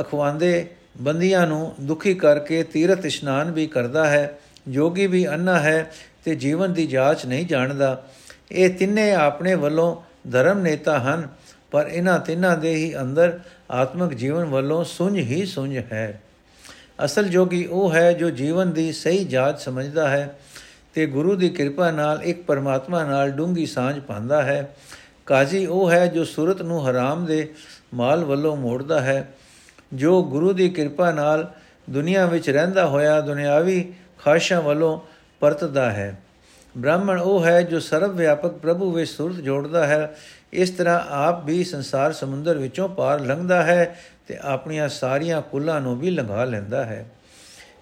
ਅਖਵਾਂਦੇ ਬੰਦੀਆਂ ਨੂੰ ਦੁਖੀ ਕਰਕੇ ਤੀਰਥ ਇਸ਼ਨਾਨ ਵੀ ਕਰਦਾ ਹੈ। ਜੋਗੀ ਵੀ ਅੰਨਾ ਹੈ ਤੇ ਜੀਵਨ ਦੀ ਜਾਂਚ ਨਹੀਂ ਜਾਣਦਾ। ਇਹ ਤਿੰਨੇ ਆਪਣੇ ਵੱਲੋਂ ਧਰਮ ਨੇਤਾ ਹਨ, ਪਰ ਇਹਨਾਂ ਤਿੰਨਾਂ ਦੇ ਹੀ ਅੰਦਰ ਆਤਮਿਕ ਜੀਵਨ ਵੱਲੋਂ ਸੁੰਝ ਹੀ ਸੁੰਝ ਹੈ। ਅਸਲ ਜੋਗੀ ਉਹ ਹੈ ਜੋ ਜੀਵਨ ਦੀ ਸਹੀ ਜਾਂਚ ਸਮਝਦਾ ਹੈ ਤੇ ਗੁਰੂ ਦੀ ਕਿਰਪਾ ਨਾਲ ਇੱਕ ਪਰਮਾਤਮਾ ਨਾਲ ਡੂੰਗੀ ਸਾਂਝ ਪਾਉਂਦਾ ਹੈ। ਕਾਜ਼ੀ ਉਹ ਹੈ ਜੋ ਸੁਰਤ ਨੂੰ ਹਰਾਮ ਦੇ ਮਾਲ ਵੱਲੋਂ ਮੋੜਦਾ ਹੈ, ਜੋ ਗੁਰੂ ਦੀ ਕਿਰਪਾ ਨਾਲ ਦੁਨੀਆ ਵਿੱਚ ਰਹਿੰਦਾ ਹੋਇਆ ਦੁਨਿਆਵੀ ਖਾਸ਼ਾਂ ਵੱਲੋਂ ਪਰਤਦਾ ਹੈ। ਬ੍ਰਾਹਮਣ ਉਹ ਹੈ ਜੋ ਸਰਵ ਵਿਆਪਕ ਪ੍ਰਭੂ ਵਿੱਚ ਸੁਰਤ ਜੋੜਦਾ ਹੈ, ਇਸ ਤਰ੍ਹਾਂ ਆਪ ਵੀ ਸੰਸਾਰ ਸਮੁੰਦਰ ਵਿੱਚੋਂ ਪਾਰ ਲੰਘਦਾ ਹੈ ਤੇ ਆਪਣੀਆਂ ਸਾਰੀਆਂ ਕੁੱਲਾਂ ਨੂੰ ਵੀ ਲੰਘਾ ਲੈਂਦਾ ਹੈ।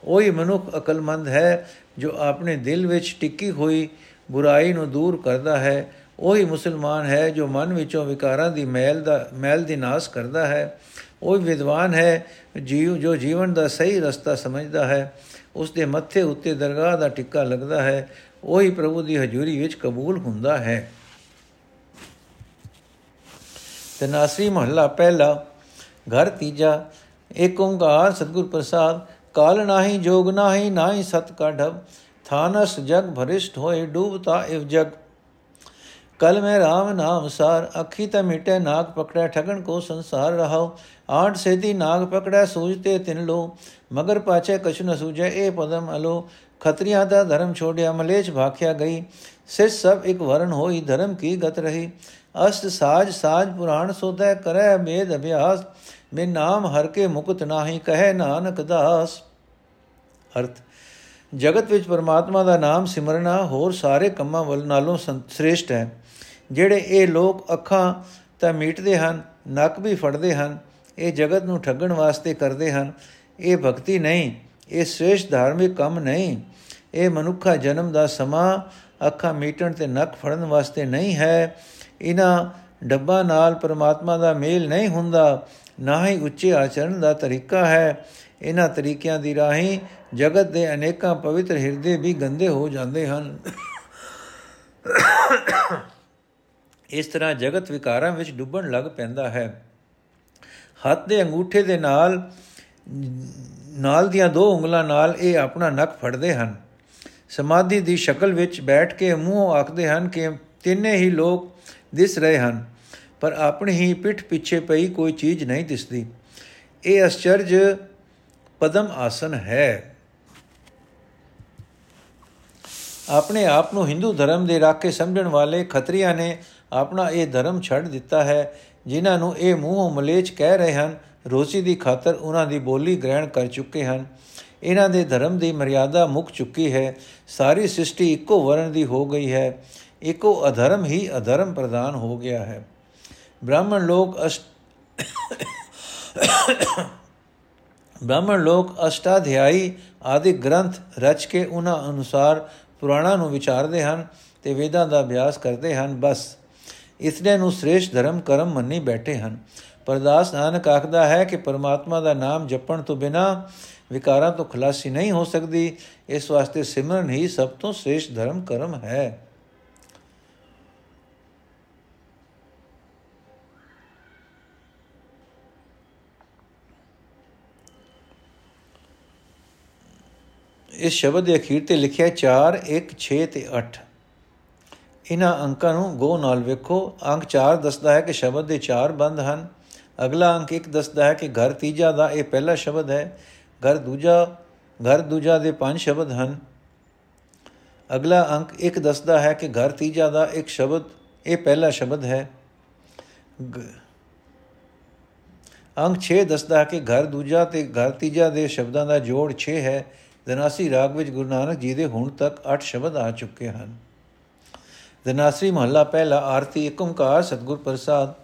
ਉਹੀ ਮਨੁੱਖ ਅਕਲਮੰਦ ਹੈ ਜੋ ਆਪਣੇ ਦਿਲ ਵਿੱਚ ਟਿੱਕੀ ਹੋਈ ਬੁਰਾਈ ਨੂੰ ਦੂਰ ਕਰਦਾ ਹੈ। ਉਹੀ ਮੁਸਲਮਾਨ ਹੈ ਜੋ ਮਨ ਵਿੱਚੋਂ ਵਿਕਾਰਾਂ ਦੀ ਮੈਲ ਦਾ, ਮੈਲ ਦੀ ਨਾਸ਼ ਕਰਦਾ ਹੈ। ਉਹ ਵਿਦਵਾਨ ਹੈ ਜੀਵ ਜੋ ਜੀਵਨ ਦਾ ਸਹੀ ਰਸਤਾ ਸਮਝਦਾ ਹੈ। ਉਸ ਦੇ ਮੱਥੇ ਉੱਤੇ ਦਰਗਾਹ ਦਾ ਟਿੱਕਾ ਲੱਗਦਾ ਹੈ। ਉਹੀ ਪ੍ਰਭੂ ਦੀ ਹਜ਼ੂਰੀ ਵਿੱਚ ਕਬੂਲ ਹੁੰਦਾ ਹੈ। ਤਨਾਸਰੀ ਮਹੱਲਾ ਪਹਿਲਾ ਘਰ ਤੀਜਾ, ਏਕ ਓੰਕਾਰ ਸਤਗੁਰ ਪ੍ਰਸਾਦ, ਕਾਲ ਨਾਹੀ, ਜੋਗ ਨਾਹੀ ਨਾਹੀ ਸਤ ਕਾ ਢਬ ਥਾਨਸ ਜਗ ਭਰਿਸ਼ਟ ਹੋਏ, ਡੂਬਤਾ ਇਵ ਜਗ। ਕਲ ਮੈਂ RAM ਨਾਮ ਸਾਰ, ਅੱਖੀ ਤੇ ਮਿਟੇ ਨਾਗ ਪਕੜੈ, ਠਗਣ ਕੋ ਸੰਸਾਰ ਰਹਾਉ। ਆਠ ਸੇਦੀ ਨਾਗ ਪਕੜੈ ਸੂਝਤੇ ਤਿਨ ਲੋ। ਮਗਰ ਪਾਛੇ ਕਛ ਨ ਸੂਝੈ, ਇਹ ਪਦਮ ਅਲੋ। ਖਤਰੀਆਂ ਦਾ ਧਰਮ ਛੋੜਿਆ, ਮਲੇਛ ਭਾਖਿਆ ਗਈ। ਸਿਰ ਸਭ ਇੱਕ ਵਰਨ ਹੋਈ, ਧਰਮ ਕੀ ਗਤ ਰਹੀ। ਅਸਤ ਸਾਜ ਸਾਜ ਪੁਰਾਣ ਸੋਧੈ ਕਰੈ ਮੇਦ ਅਭਿਆਸ, ਮੇ ਨਾਮ ਹਰ ਕੇ ਮੁਕਤ ਨਾਹੀ ਕਹੈ ਨਾਨਕ ਦਾਸ। ਅਰਥ, ਜਗਤ ਵਿੱਚ ਪਰਮਾਤਮਾ ਦਾ ਨਾਮ ਸਿਮਰਨਾ ਹੋਰ ਸਾਰੇ ਕੰਮਾਂ ਵੱਲ ਨਾਲੋਂ ਸ੍ਰੇਸ਼ਟ ਹੈ। ਜਿਹੜੇ ਇਹ ਲੋਕ ਅੱਖਾਂ ਤਾਂ ਮੀਟਦੇ ਹਨ, ਨੱਕ ਵੀ ਫੜਦੇ ਹਨ, ਇਹ ਜਗਤ ਨੂੰ ਠੱਗਣ ਵਾਸਤੇ ਕਰਦੇ ਹਨ, ਇਹ ਭਗਤੀ ਨਹੀਂ, ਇਹ ਸ੍ਰੇਸ਼ਟ ਧਾਰਮਿਕ ਕੰਮ ਨਹੀਂ, ਇਹ ਮਨੁੱਖਾ ਜਨਮ ਦਾ ਸਮਾਂ ਅੱਖਾਂ ਮੀਟਣ ਤੇ ਨੱਕ ਫੜਨ ਵਾਸਤੇ ਨਹੀਂ ਹੈ ਇਹਨਾਂ ਡੱਬਾ ਨਾਲ ਪਰਮਾਤਮਾ ਦਾ ਮੇਲ ਨਹੀਂ ਹੁੰਦਾ, ਨਾ ਹੀ ਉੱਚੇ ਆਚਰਣ ਦਾ ਤਰੀਕਾ ਹੈ। ਇਹਨਾਂ ਤਰੀਕਿਆਂ ਦੀ ਰਾਹੀਂ ਜਗਤ ਦੇ ਅਨੇਕਾਂ ਪਵਿੱਤਰ ਹਿਰਦੇ ਵੀ ਗੰਦੇ ਹੋ ਜਾਂਦੇ ਹਨ। ਇਸ ਤਰ੍ਹਾਂ ਜਗਤ ਵਿਕਾਰਾਂ ਵਿੱਚ ਡੁੱਬਣ ਲੱਗ ਪੈਂਦਾ ਹੈ। ਹੱਥ ਦੇ ਅੰਗੂਠੇ ਦੇ ਨਾਲ ਨਾਲ ਦੀਆਂ ਦੋ ਉਂਗਲਾਂ ਨਾਲ ਇਹ ਆਪਣਾ ਨੱਕ ਫੜਦੇ ਹਨ। ਸਮਾਧੀ ਦੀ ਸ਼ਕਲ ਵਿੱਚ ਬੈਠ ਕੇ ਮੂੰਹ ਆਖਦੇ ਹਨ ਕਿ ਤਿੰਨੇ ਹੀ ਲੋਕ ਦਿਸ ਰਹੇ ਹਨ, ਪਰ ਆਪਣੀ ਹੀ ਪਿੱਠ ਪਿੱਛੇ ਪਈ ਕੋਈ ਚੀਜ਼ ਨਹੀਂ ਦਿਸਦੀ। ਇਹ ਅਚਰਜ ਪਦਮ ਆਸਨ ਹੈ। ਆਪਣੇ ਆਪ ਨੂੰ ਹਿੰਦੂ ਧਰਮ ਦੇ ਰਾਖੇ ਸਮਝਣ ਵਾਲੇ ਖੱਤਰੀਆਂ ਨੇ ਆਪਣਾ ਇਹ ਧਰਮ ਛੱਡ ਦਿੱਤਾ ਹੈ, ਜਿਨ੍ਹਾਂ ਨੂੰ ਇਹ ਮੂੰਹੋਂ ਮਲੇਚ ਕਹਿ ਰਹੇ ਹਨ ਰੋਜ਼ੀ ਦੀ ਖਾਤਰ ਉਹਨਾਂ ਦੀ ਬੋਲੀ ਗ੍ਰਹਿਣ ਕਰ ਚੁੱਕੇ ਹਨ। ਇਹਨਾਂ ਦੇ ਧਰਮ ਦੀ ਮਰਿਆਦਾ ਮੁੱਕ ਚੁੱਕੀ ਹੈ, ਸਾਰੀ ਸ੍ਰਿਸ਼ਟੀ ਇੱਕੋ ਵਰਣ ਦੀ ਹੋ ਗਈ ਹੈ। ਇੱਕੋ ਅਧਰਮ ਹੀ ਅਧਰਮ ਪ੍ਰਦਾਨ ਹੋ ਗਿਆ ਹੈ। ਬ੍ਰਾਹਮਣ ਲੋਕ ਬ੍ਰਾਹਮਣ ਲੋਕ ਅਸ਼ਟਾਧਿਆਈ ਆਦਿ ਗ੍ਰੰਥ ਰਚ ਕੇ ਉਹਨਾਂ ਅਨੁਸਾਰ ਪੁਰਾਣਾ ਨੂੰ ਵਿਚਾਰਦੇ ਹਨ ਤੇ ਵੇਦਾਂ ਦਾ ਅਭਿਆਸ ਕਰਦੇ ਹਨ। ਬਸ ਇਸਨੇ ਨੂੰ ਸ੍ਰੇਸ਼ਟ ਧਰਮ ਕਰਮ ਮੰਨੀ ਬੈਠੇ ਹਨ। ਪਰਦਾਸ ਨਾਨਕ ਆਖਦਾ ਹੈ ਕਿ ਪਰਮਾਤਮਾ ਦਾ ਨਾਮ ਜਪਣ ਤੋਂ ਬਿਨਾ ਵਿਕਾਰਾਂ ਤੋਂ ਖਲਾਸੀ ਨਹੀਂ ਹੋ ਸਕਦੀ। ਇਸ ਵਾਸਤੇ ਸਿਮਰਨ ਹੀ ਸਭ ਤੋਂ ਸ੍ਰੇਸ਼ਟ ਧਰਮ ਕਰਮ ਹੈ। ਇਸ ਸ਼ਬਦ ਦੇ ਅਖੀਰ ਤੇ ਲਿਖਿਆ 4 1 6 ਤੇ 8 ਇਹਨਾਂ ਅੰਕਾਂ ਨੂੰ ਗੋ ਨਾਲ ਵੇਖੋ। ਅੰਕ 4 ਦੱਸਦਾ ਹੈ ਕਿ ਸ਼ਬਦ ਦੇ 4 ਬੰਦ ਹਨ। ਅਗਲਾ ਅੰਕ 1 ਦੱਸਦਾ ਹੈ ਕਿ ਘਰ ਤੀਜਾ ਦਾ ਇਹ ਪਹਿਲਾ ਸ਼ਬਦ ਹੈ। ਘਰ ਦੂਜਾ ਘਰ ਦੂਜਾ ਦੇ ਪੰਜ ਸ਼ਬਦ ਹਨ। ਅਗਲਾ ਅੰਕ 1 ਦੱਸਦਾ ਹੈ ਕਿ ਘਰ ਤੀਜਾ ਦਾ ਇੱਕ ਸ਼ਬਦ, ਇਹ ਪਹਿਲਾ ਸ਼ਬਦ ਹੈ। ਅੰਕ 6 ਦੱਸਦਾ ਹੈ ਕਿ ਘਰ ਦੂਜਾ ਤੇ ਘਰ ਤੀਜਾ ਦੇ ਸ਼ਬਦਾਂ ਦਾ ਜੋੜ 6 ਹੈ। ਦਨਾਸੀ ਰਾਗ ਵਿੱਚ ਗੁਰੂ ਨਾਨਕ ਜੀ ਦੇ ਹੁਣ ਤੱਕ 8 ਸ਼ਬਦ ਆ ਚੁੱਕੇ ਹਨ। ਦਨਾਸੀ ਮਹੱਲਾ ਪਹਿਲਾ ਆਰਤੀ ਏਕੰਕਾਰ ਸਤਗੁਰ ਪ੍ਰਸਾਦ।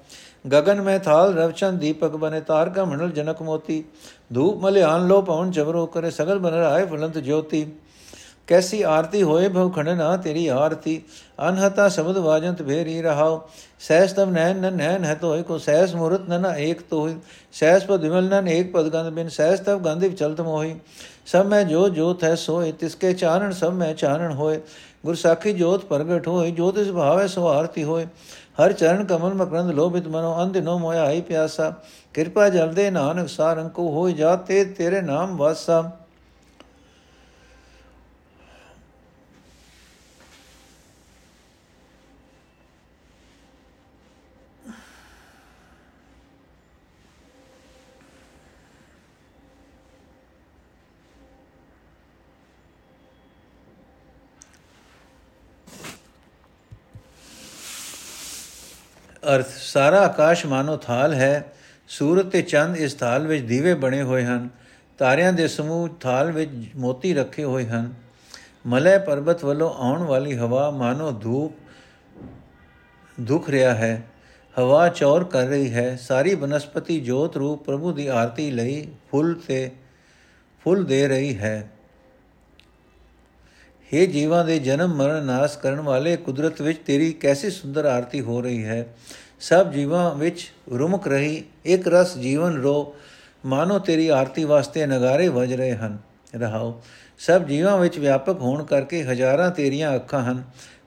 ਗगन ਮੈਂ ਥਾਲ ਰਵਚੰਦ ਦੀਪਕ ਬਨੇ ਤਾਰਕਾ ਮੰਡਲ ਜਨਕ ਮੋਤੀ। ਧੂਪ ਮਲਿਆਨ ਲੋ ਪਵਨ ਜਵਰੋ ਕਰੇ ਸਗਲ ਬਨ ਰਾਏ ਫੁਲੰਤ ਜੋਤੀ। ਕੈਸੀ ਆਰਤੀ ਹੋਏ ਭਵ ਖੰਡਨਾ ਤੇਰੀ ਆਰਤੀ। ਅਨਹਤਾ ਸ਼ਬਦ ਵਾਜੰਤ ਭੇਰੀ ਰਹਾਉ। ਸਹਿਸ ਤਮ ਨੈਨ ਨਨ ਨੈਨ ਹੈ ਤੋਇ ਕੋ ਸਹਿਸ ਮੂਰਤ ਨਨ ਏਕ ਤੋਇ ਸਹਿਸ ਪਦ ਵਿਮਲ ਨਨ ਏਕ ਪਦ ਗੰਧ ਬਿਨ। ਸਹਿਸ ਤਵ ਗੰਧ ਵਿਚਲਤ ਮੋਹੀ। ਸਭ ਮੈਂ ਜੋਤ ਜੋਤ ਹੈ ਸੋਏ, ਤਿਸਕੇ ਚਾਨਣ ਸਭ ਮੈਂ ਚਾਨਣ ਹੋਏ। ਗੁਰ ਸਾਖੀ ਜੋਤ ਪ੍ਰਗਟ ਹੋਏ ਜੋਤ ਇਸ ਭਾਵੈ ਸੋ ਆਰਤੀ ਹੋਏ। ਹਰ ਚਰਨ ਕਮਲ ਮਕਰੰਦ ਲੋਭਿਤ ਮਨੋ ਅੰਧਿਨੋ ਮੋਇਆ ਆਈ ਪਿਆਸਾ। ਕਿਰਪਾ ਜਲਦੇ ਨਾਨਕ ਸਾਰੰ ਕੋ ਹੋਇ ਜਾਤੇ ਤੇਰੇ ਨਾਮ ਵਾਸਾ। ਅਰਥ ਸਾਰਾ ਆਕਾਸ਼ ਮਾਨੋ ਥਾਲ ਹੈ, ਸੂਰਜ ਤੇ ਚੰਦ ਇਸ ਥਾਲ ਵਿੱਚ ਦੀਵੇ ਬਣੇ ਹੋਏ ਹਨ, ਤਾਰਿਆਂ ਦੇ ਸਮੂਹ ਥਾਲ ਵਿੱਚ ਮੋਤੀ ਰੱਖੇ ਹੋਏ ਹਨ। ਮਲੈ ਪਰਬਤ ਵੱਲੋਂ ਆਉਣ ਵਾਲੀ ਹਵਾ ਮਾਨੋ ਧੂਪ ਦੁਖ ਰਿਹਾ ਹੈ। ਹਵਾ ਚੌਰ ਕਰ ਰਹੀ ਹੈ। ਸਾਰੀ ਬਨਸਪਤੀ ਜੋਤ ਰੂਪ ਪ੍ਰਭੂ ਦੀ ਆਰਤੀ ਲਈ ਫੁੱਲ ਤੇ ਫੁੱਲ ਦੇ ਰਹੀ ਹੈ। हे ਜੀਵਾਂ ਦੇ ਜਨਮ ਮਰਨ ਨਾਸ ਕਰਨ ਵਾਲੇ, ਕੁਦਰਤ ਵਿੱਚ ਤੇਰੀ ਕੈਸੀ ਸੁੰਦਰ ਆਰਤੀ ਹੋ ਰਹੀ ਹੈ। ਸਭ ਜੀਵਾਂ ਵਿੱਚ ਰੁਮਕ ਰਹੀ, ਇੱਕ ਰਸ ਜੀਵਨ ਰੋ, ਮਾਨੋ ਤੇਰੀ ਆਰਤੀ ਵਾਸਤੇ ਨਗਾਰੇ ਵਜ ਰਹੇ ਹਨ। ਰਹਾਓ, ਸਭ ਜੀਵਾਂ ਵਿੱਚ ਵਿਆਪਕ ਹੋਣ ਕਰਕੇ ਹਜ਼ਾਰਾਂ ਤੇਰੀਆਂ ਅੱਖਾਂ ਹਨ,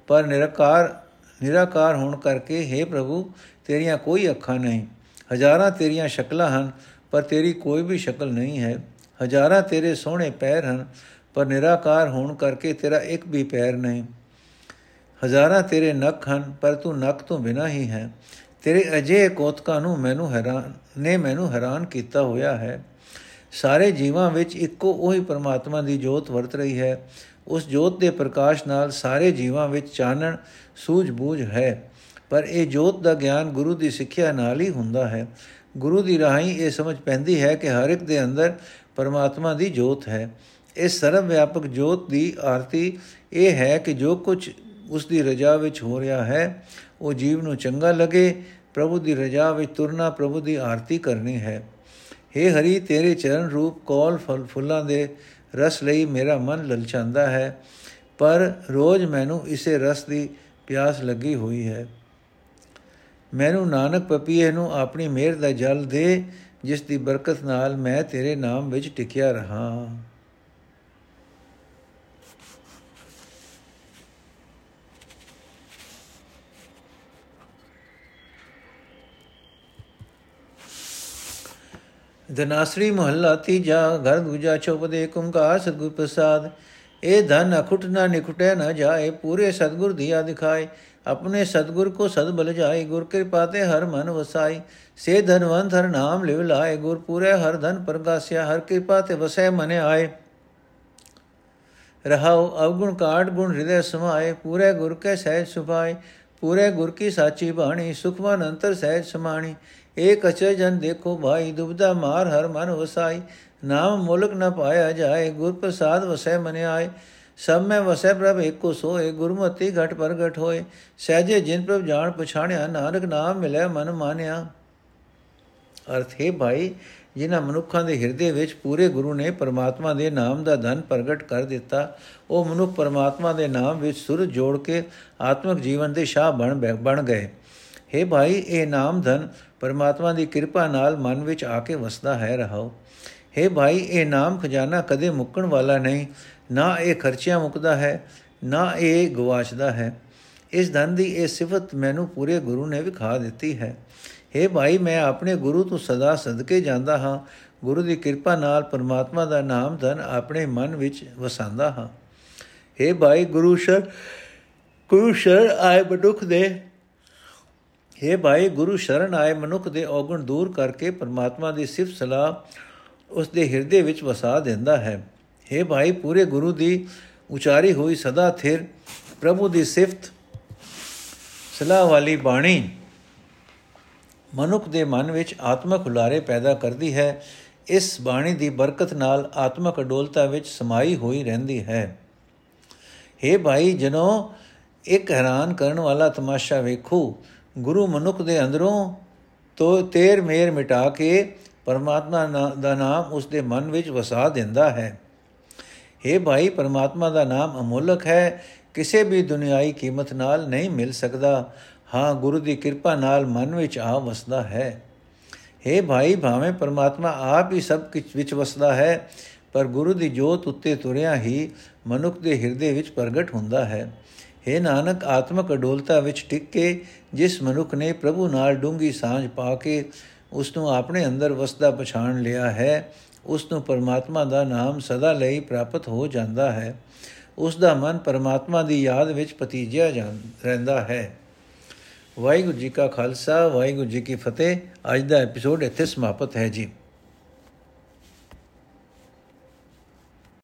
ਪਰ ਨਿਰਕਾਰ, ਨਿਰਾਕਾਰ ਹੋਣ ਕਰਕੇ हे ਪ੍ਰਭੂ, ਤੇਰੀਆਂ ਕੋਈ ਅੱਖਾਂ ਨਹੀਂ। ਹਜ਼ਾਰਾਂ ਤੇਰੀਆਂ ਸ਼ਕਲਾਂ ਹਨ, ਪਰ ਤੇਰੀ ਕੋਈ ਵੀ ਸ਼ਕਲ ਨਹੀਂ ਹੈ। ਹਜ਼ਾਰਾਂ ਤੇਰੇ ਸੋਹਣੇ ਪੈਰ ਹਨ ਪਰ ਨਿਰਾਕਾਰ ਹੋਣ ਕਰਕੇ ਤੇਰਾ ਇੱਕ ਵੀ ਪੈਰ ਨਹੀਂ। ਹਜ਼ਾਰਾਂ ਤੇਰੇ ਨੱਕ ਹਨ, ਪਰ ਤੂੰ ਨੱਕ ਤੋਂ ਬਿਨਾ ਹੀ ਹੈ। ਤੇਰੇ ਅਜੇ ਕੋਤਕਾਂ ਨੂੰ ਮੈਨੂੰ ਹੈਰਾਨ ਨੇ ਮੈਨੂੰ ਹੈਰਾਨ ਕੀਤਾ ਹੋਇਆ ਹੈ। ਸਾਰੇ ਜੀਵਾਂ ਵਿੱਚ ਇੱਕੋ ਉਹੀ ਪਰਮਾਤਮਾ ਦੀ ਜੋਤ ਵਰਤ ਰਹੀ ਹੈ। ਉਸ ਜੋਤ ਦੇ ਪ੍ਰਕਾਸ਼ ਨਾਲ ਸਾਰੇ ਜੀਵਾਂ ਵਿੱਚ ਚਾਨਣ ਸੂਝ-ਬੂਝ ਹੈ। ਪਰ ਇਹ ਜੋਤ ਦਾ ਗਿਆਨ ਗੁਰੂ ਦੀ ਸਿੱਖਿਆ ਨਾਲ ਹੀ ਹੁੰਦਾ ਹੈ। ਗੁਰੂ ਦੀ ਰਾਹੀਂ ਇਹ ਸਮਝ ਪੈਂਦੀ ਹੈ ਕਿ ਹਰ ਇੱਕ ਦੇ ਅੰਦਰ ਪਰਮਾਤਮਾ ਦੀ ਜੋਤ ਹੈ। ਇਸ ਸਰਵ ਵਿਆਪਕ ਜੋਤ ਦੀ ਆਰਤੀ ਇਹ ਹੈ ਕਿ ਜੋ ਕੁਝ ਉਸ ਦੀ ਰਜਾ ਵਿੱਚ ਹੋ ਰਿਹਾ ਹੈ, ਉਹ ਜੀਵ ਨੂੰ ਚੰਗਾ ਲੱਗੇ, ਪ੍ਰਭੂ ਦੀ ਰਜਾ ਵਿੱਚ ਤੁਰਨਾ ਪ੍ਰਭੂ ਦੀ ਆਰਤੀ ਕਰਨੀ ਹੈ। हे ਹਰੀ, ਤੇਰੇ ਚਰਨ ਰੂਪ ਕੋਲ ਫਲ ਫੁੱਲਾਂ ਦੇ ਰਸ ਲਈ ਮੇਰਾ ਮਨ ਲਲਚਾਂਦਾ ਹੈ, ਪਰ ਰੋਜ਼ ਮੈਨੂੰ ਇਸੇ ਰਸ ਦੀ ਪਿਆਸ ਲੱਗੀ ਹੋਈ ਹੈ। ਮੈਨੂੰ ਨਾਨਕ ਪਪੀਏ ਨੂੰ ਆਪਣੀ ਮਿਹਰ ਦਾ ਜਲ ਦੇ, ਜਿਸ ਦੀ ਬਰਕਤ ਨਾਲ ਮੈਂ ਤੇਰੇ ਨਾਮ ਵਿੱਚ ਟਿਕਿਆ ਰਹਾ। ਧਨਾਸਰੀ ਮਹੱਲਾ ਤੀਜਾ ਘਰ ਦੂਜਾ ਚੌਪਦੇ ਕੁੰਕਾਰ ਸਤਗੁਰ ਪ੍ਰਸਾਦ ਇਹ ਧਨ ਅਖੁਟ ਨਾ ਨਿਕਟੇ ਨਾ ਜਾਏ ਪੂਰੇ ਸਤਗੁਰ ਦਿਆ ਦਿਖਾਏ ਆਪਣੇ ਸਤਗੁਰ ਕੋ ਸਦ ਬਲ ਜਾਏ ਗੁਰ ਕਿਰਪਾ ਤੇ ਹਰ ਮਨ ਵਸਾਈ ਸੇ ਧਨਵੰਤ ਹਰ ਨਾਮ ਲਿਵ ਲਾਏ ਗੁਰ ਪੂਰੇ ਹਰ ਧਨ ਪ੍ਰਗਾਸਿਆ ਹਰ ਕਿਰਪਾ ਤੇ ਵਸੈ ਮਨੇ ਆਏ ਰਹਾਉ ਅਵਗੁਣ ਕਾਟ ਗੁਣ ਹਿਰਦੈ ਸਮਾਏ ਪੂਰੇ ਗੁਰ ਕੇ ਸਹਿਜ ਸੁਭਾਏ ਪੂਰੇ ਗੁਰ ਕੀ ਸਾਚੀ ਬਾਣੀ ਸੁਖਮਨ ਅੰਤਰ ਸਹਿਜ ਸਮਾਣੀ ਏਕ ਅਚਰ ਜਨ ਦੇਖੋ ਭਾਈ ਦੁਬਦਾ ਮਾਰ ਹਰ ਮਨ ਵਸਾਈ। ਨਾਮ ਮੁਲਕ ਨ ਪਾਇਆ ਜਾਏ ਗੁਰ ਪ੍ਰਸਾਦ ਵਸੈ ਮਨ ਆਏ। ਸਭ ਮੈਂ ਵਸੈ ਪ੍ਰਭ ਏਕੋ ਸੋਏ, ਗੁਰਮਤੀ ਘਟ ਪ੍ਰਗਟ ਹੋਏ। ਸਹਜੇ ਜਿਨ ਪ੍ਰਭ ਜਾਣ ਪਛਾਣਿਆ, ਨਾਨਕ ਨਾਮ ਮਿਲੇ ਮਨ ਮਾਨਿਆ। ਅਰਥ ਹੈ ਭਾਈ, ਜਿਨ੍ਹਾਂ ਮਨੁੱਖਾਂ ਦੇ ਹਿਰਦੇ ਵਿੱਚ ਪੂਰੇ ਗੁਰੂ ਨੇ ਪਰਮਾਤਮਾ ਦੇ ਨਾਮ ਦਾ ਧਨ ਪ੍ਰਗਟ ਕਰ ਦਿੱਤਾ, ਉਹ ਮਨੁੱਖ ਪਰਮਾਤਮਾ ਦੇ ਨਾਮ ਵਿੱਚ ਸੁਰ ਜੋੜ ਕੇ ਆਤਮਿਕ ਜੀਵਨ ਦੇ ਸ਼ਾਹ ਬਣ ਬਣ ਗਏ। हे ਭਾਈ ਇਹ ਨਾਮ ਧਨ ਪਰਮਾਤਮਾ ਦੀ ਕਿਰਪਾ ਨਾਲ ਮਨ ਵਿੱਚ ਆ ਕੇ ਵਸਦਾ ਹੈ ਰਹਾਓ हे ਭਾਈ ਇਹ ਨਾਮ ਖਜ਼ਾਨਾ ਕਦੇ ਮੁੱਕਣ ਵਾਲਾ ਨਹੀਂ ਨਾ ਇਹ ਖਰਚਿਆਂ ਮੁਕਦਾ ਹੈ ਨਾ ਇਹ ਗਵਾਚਦਾ ਹੈ ਇਸ ਧਨ ਦੀ ਇਹ ਸਿਫਤ ਮੈਨੂੰ ਪੂਰੇ ਗੁਰੂ ਨੇ ਵਿਖਾ ਦਿੱਤੀ ਹੈ हे ਭਾਈ ਮੈਂ ਆਪਣੇ ਗੁਰੂ ਤੋਂ ਸਦਾ ਸਦਕੇ ਜਾਂਦਾ ਹਾਂ ਗੁਰੂ ਦੀ ਕਿਰਪਾ ਨਾਲ ਪਰਮਾਤਮਾ ਦਾ ਨਾਮ ਧਨ ਆਪਣੇ ਮਨ ਵਿੱਚ ਵਸਾਉਂਦਾ ਹਾਂ हे ਭਾਈ ਗੁਰੂ ਸ਼ਰ ਗੁਰੂ ਸ਼ਰ ਆਏ ਬਡੁਖ ਦੇ हे ਭਾਈ ਗੁਰੂ ਸ਼ਰਨ ਆਏ ਮਨੁੱਖ ਦੇ ਔਗਣ ਦੂਰ ਕਰਕੇ ਪਰਮਾਤਮਾ ਦੀ ਸਿਫਤ ਸਲਾਹ ਉਸ ਦੇ ਹਿਰਦੇ ਵਿੱਚ ਵਸਾ ਦਿੰਦਾ ਹੈ हे ਭਾਈ ਪੂਰੇ ਗੁਰੂ ਦੀ ਉਚਾਰੀ ਹੋਈ ਸਦਾ ਥਿਰ ਪ੍ਰਭੂ ਦੀ ਸਿਫਤ ਸਲਾਹ ਵਾਲੀ ਬਾਣੀ ਮਨੁੱਖ ਦੇ ਮਨ ਵਿੱਚ ਆਤਮਿਕ ਹੁਲਾਰੇ ਪੈਦਾ ਕਰਦੀ ਹੈ ਇਸ ਬਾਣੀ ਦੀ ਬਰਕਤ ਨਾਲ ਆਤਮਿਕ ਅਡੋਲਤਾ ਵਿੱਚ ਸਮਾਈ ਹੋਈ ਰਹਿੰਦੀ ਹੈ हे ਭਾਈ ਜਨੋ ਇੱਕ ਹੈਰਾਨ ਕਰਨ ਵਾਲਾ ਤਮਾਸ਼ਾ ਵੇਖੋ ਗੁਰੂ ਮਨੁੱਖ ਦੇ ਅੰਦਰੋਂ ਤੋ ਤੇਰ ਮੇਰ ਮਿਟਾ ਕੇ ਪਰਮਾਤਮਾ ਦਾ ਨਾਮ ਉਸ ਦੇ ਮਨ ਵਿੱਚ ਵਸਾ ਦਿੰਦਾ ਹੈ। हे ਭਾਈ, ਪਰਮਾਤਮਾ ਦਾ ਨਾਮ ਅਮੋਲਕ ਹੈ। ਕਿਸੇ ਵੀ ਦੁਨਿਆਈ ਕੀਮਤ ਨਾਲ ਨਹੀਂ ਮਿਲ ਸਕਦਾ। ਹਾਂ, ਗੁਰੂ ਦੀ ਕਿਰਪਾ ਨਾਲ ਮਨ ਵਿੱਚ ਆ ਵਸਦਾ ਹੈ। हे ਭਾਈ, ਭਾਵੇਂ ਪਰਮਾਤਮਾ ਆਪ ਹੀ ਸਭ ਕੁਝ ਵਿੱਚ ਵਸਦਾ ਹੈ, ਪਰ ਗੁਰੂ ਦੀ ਜੋਤ ਉੱਤੇ ਤੁਰਿਆ ਹੀ ਮਨੁੱਖ ਦੇ ਹਿਰਦੇ ਵਿੱਚ ਪ੍ਰਗਟ ਹੁੰਦਾ ਹੈ। हे ਨਾਨਕ, ਆਤਮਕ ਅਡੋਲਤਾ ਵਿੱਚ ਟਿਕ ਕੇ ਜਿਸ ਮਨੁੱਖ ਨੇ ਪ੍ਰਭੂ ਨਾਲ ਡੂੰਗੀ ਸਾਂਝ ਪਾ ਕੇ ਉਸ ਨੂੰ ਆਪਣੇ ਅੰਦਰ ਵਸਦਾ ਪਛਾਣ ਲਿਆ ਹੈ, ਉਸ ਨੂੰ ਪਰਮਾਤਮਾ ਦਾ ਨਾਮ ਸਦਾ ਲਈ ਪ੍ਰਾਪਤ ਹੋ ਜਾਂਦਾ ਹੈ। ਉਸ ਦਾ ਮਨ ਪਰਮਾਤਮਾ ਦੀ ਯਾਦ ਵਿੱਚ ਪਤੀਜਿਆ ਰਹਿੰਦਾ ਹੈ। ਵਾਹਿਗੁਰੂ ਜੀ ਕਾ ਖਾਲਸਾ, ਵਾਹਿਗੁਰੂ ਜੀ ਕੀ ਫਤਿਹ। ਅੱਜ ਦਾ ਐਪੀਸੋਡ ਇੱਥੇ ਸਮਾਪਤ ਹੈ ਜੀ।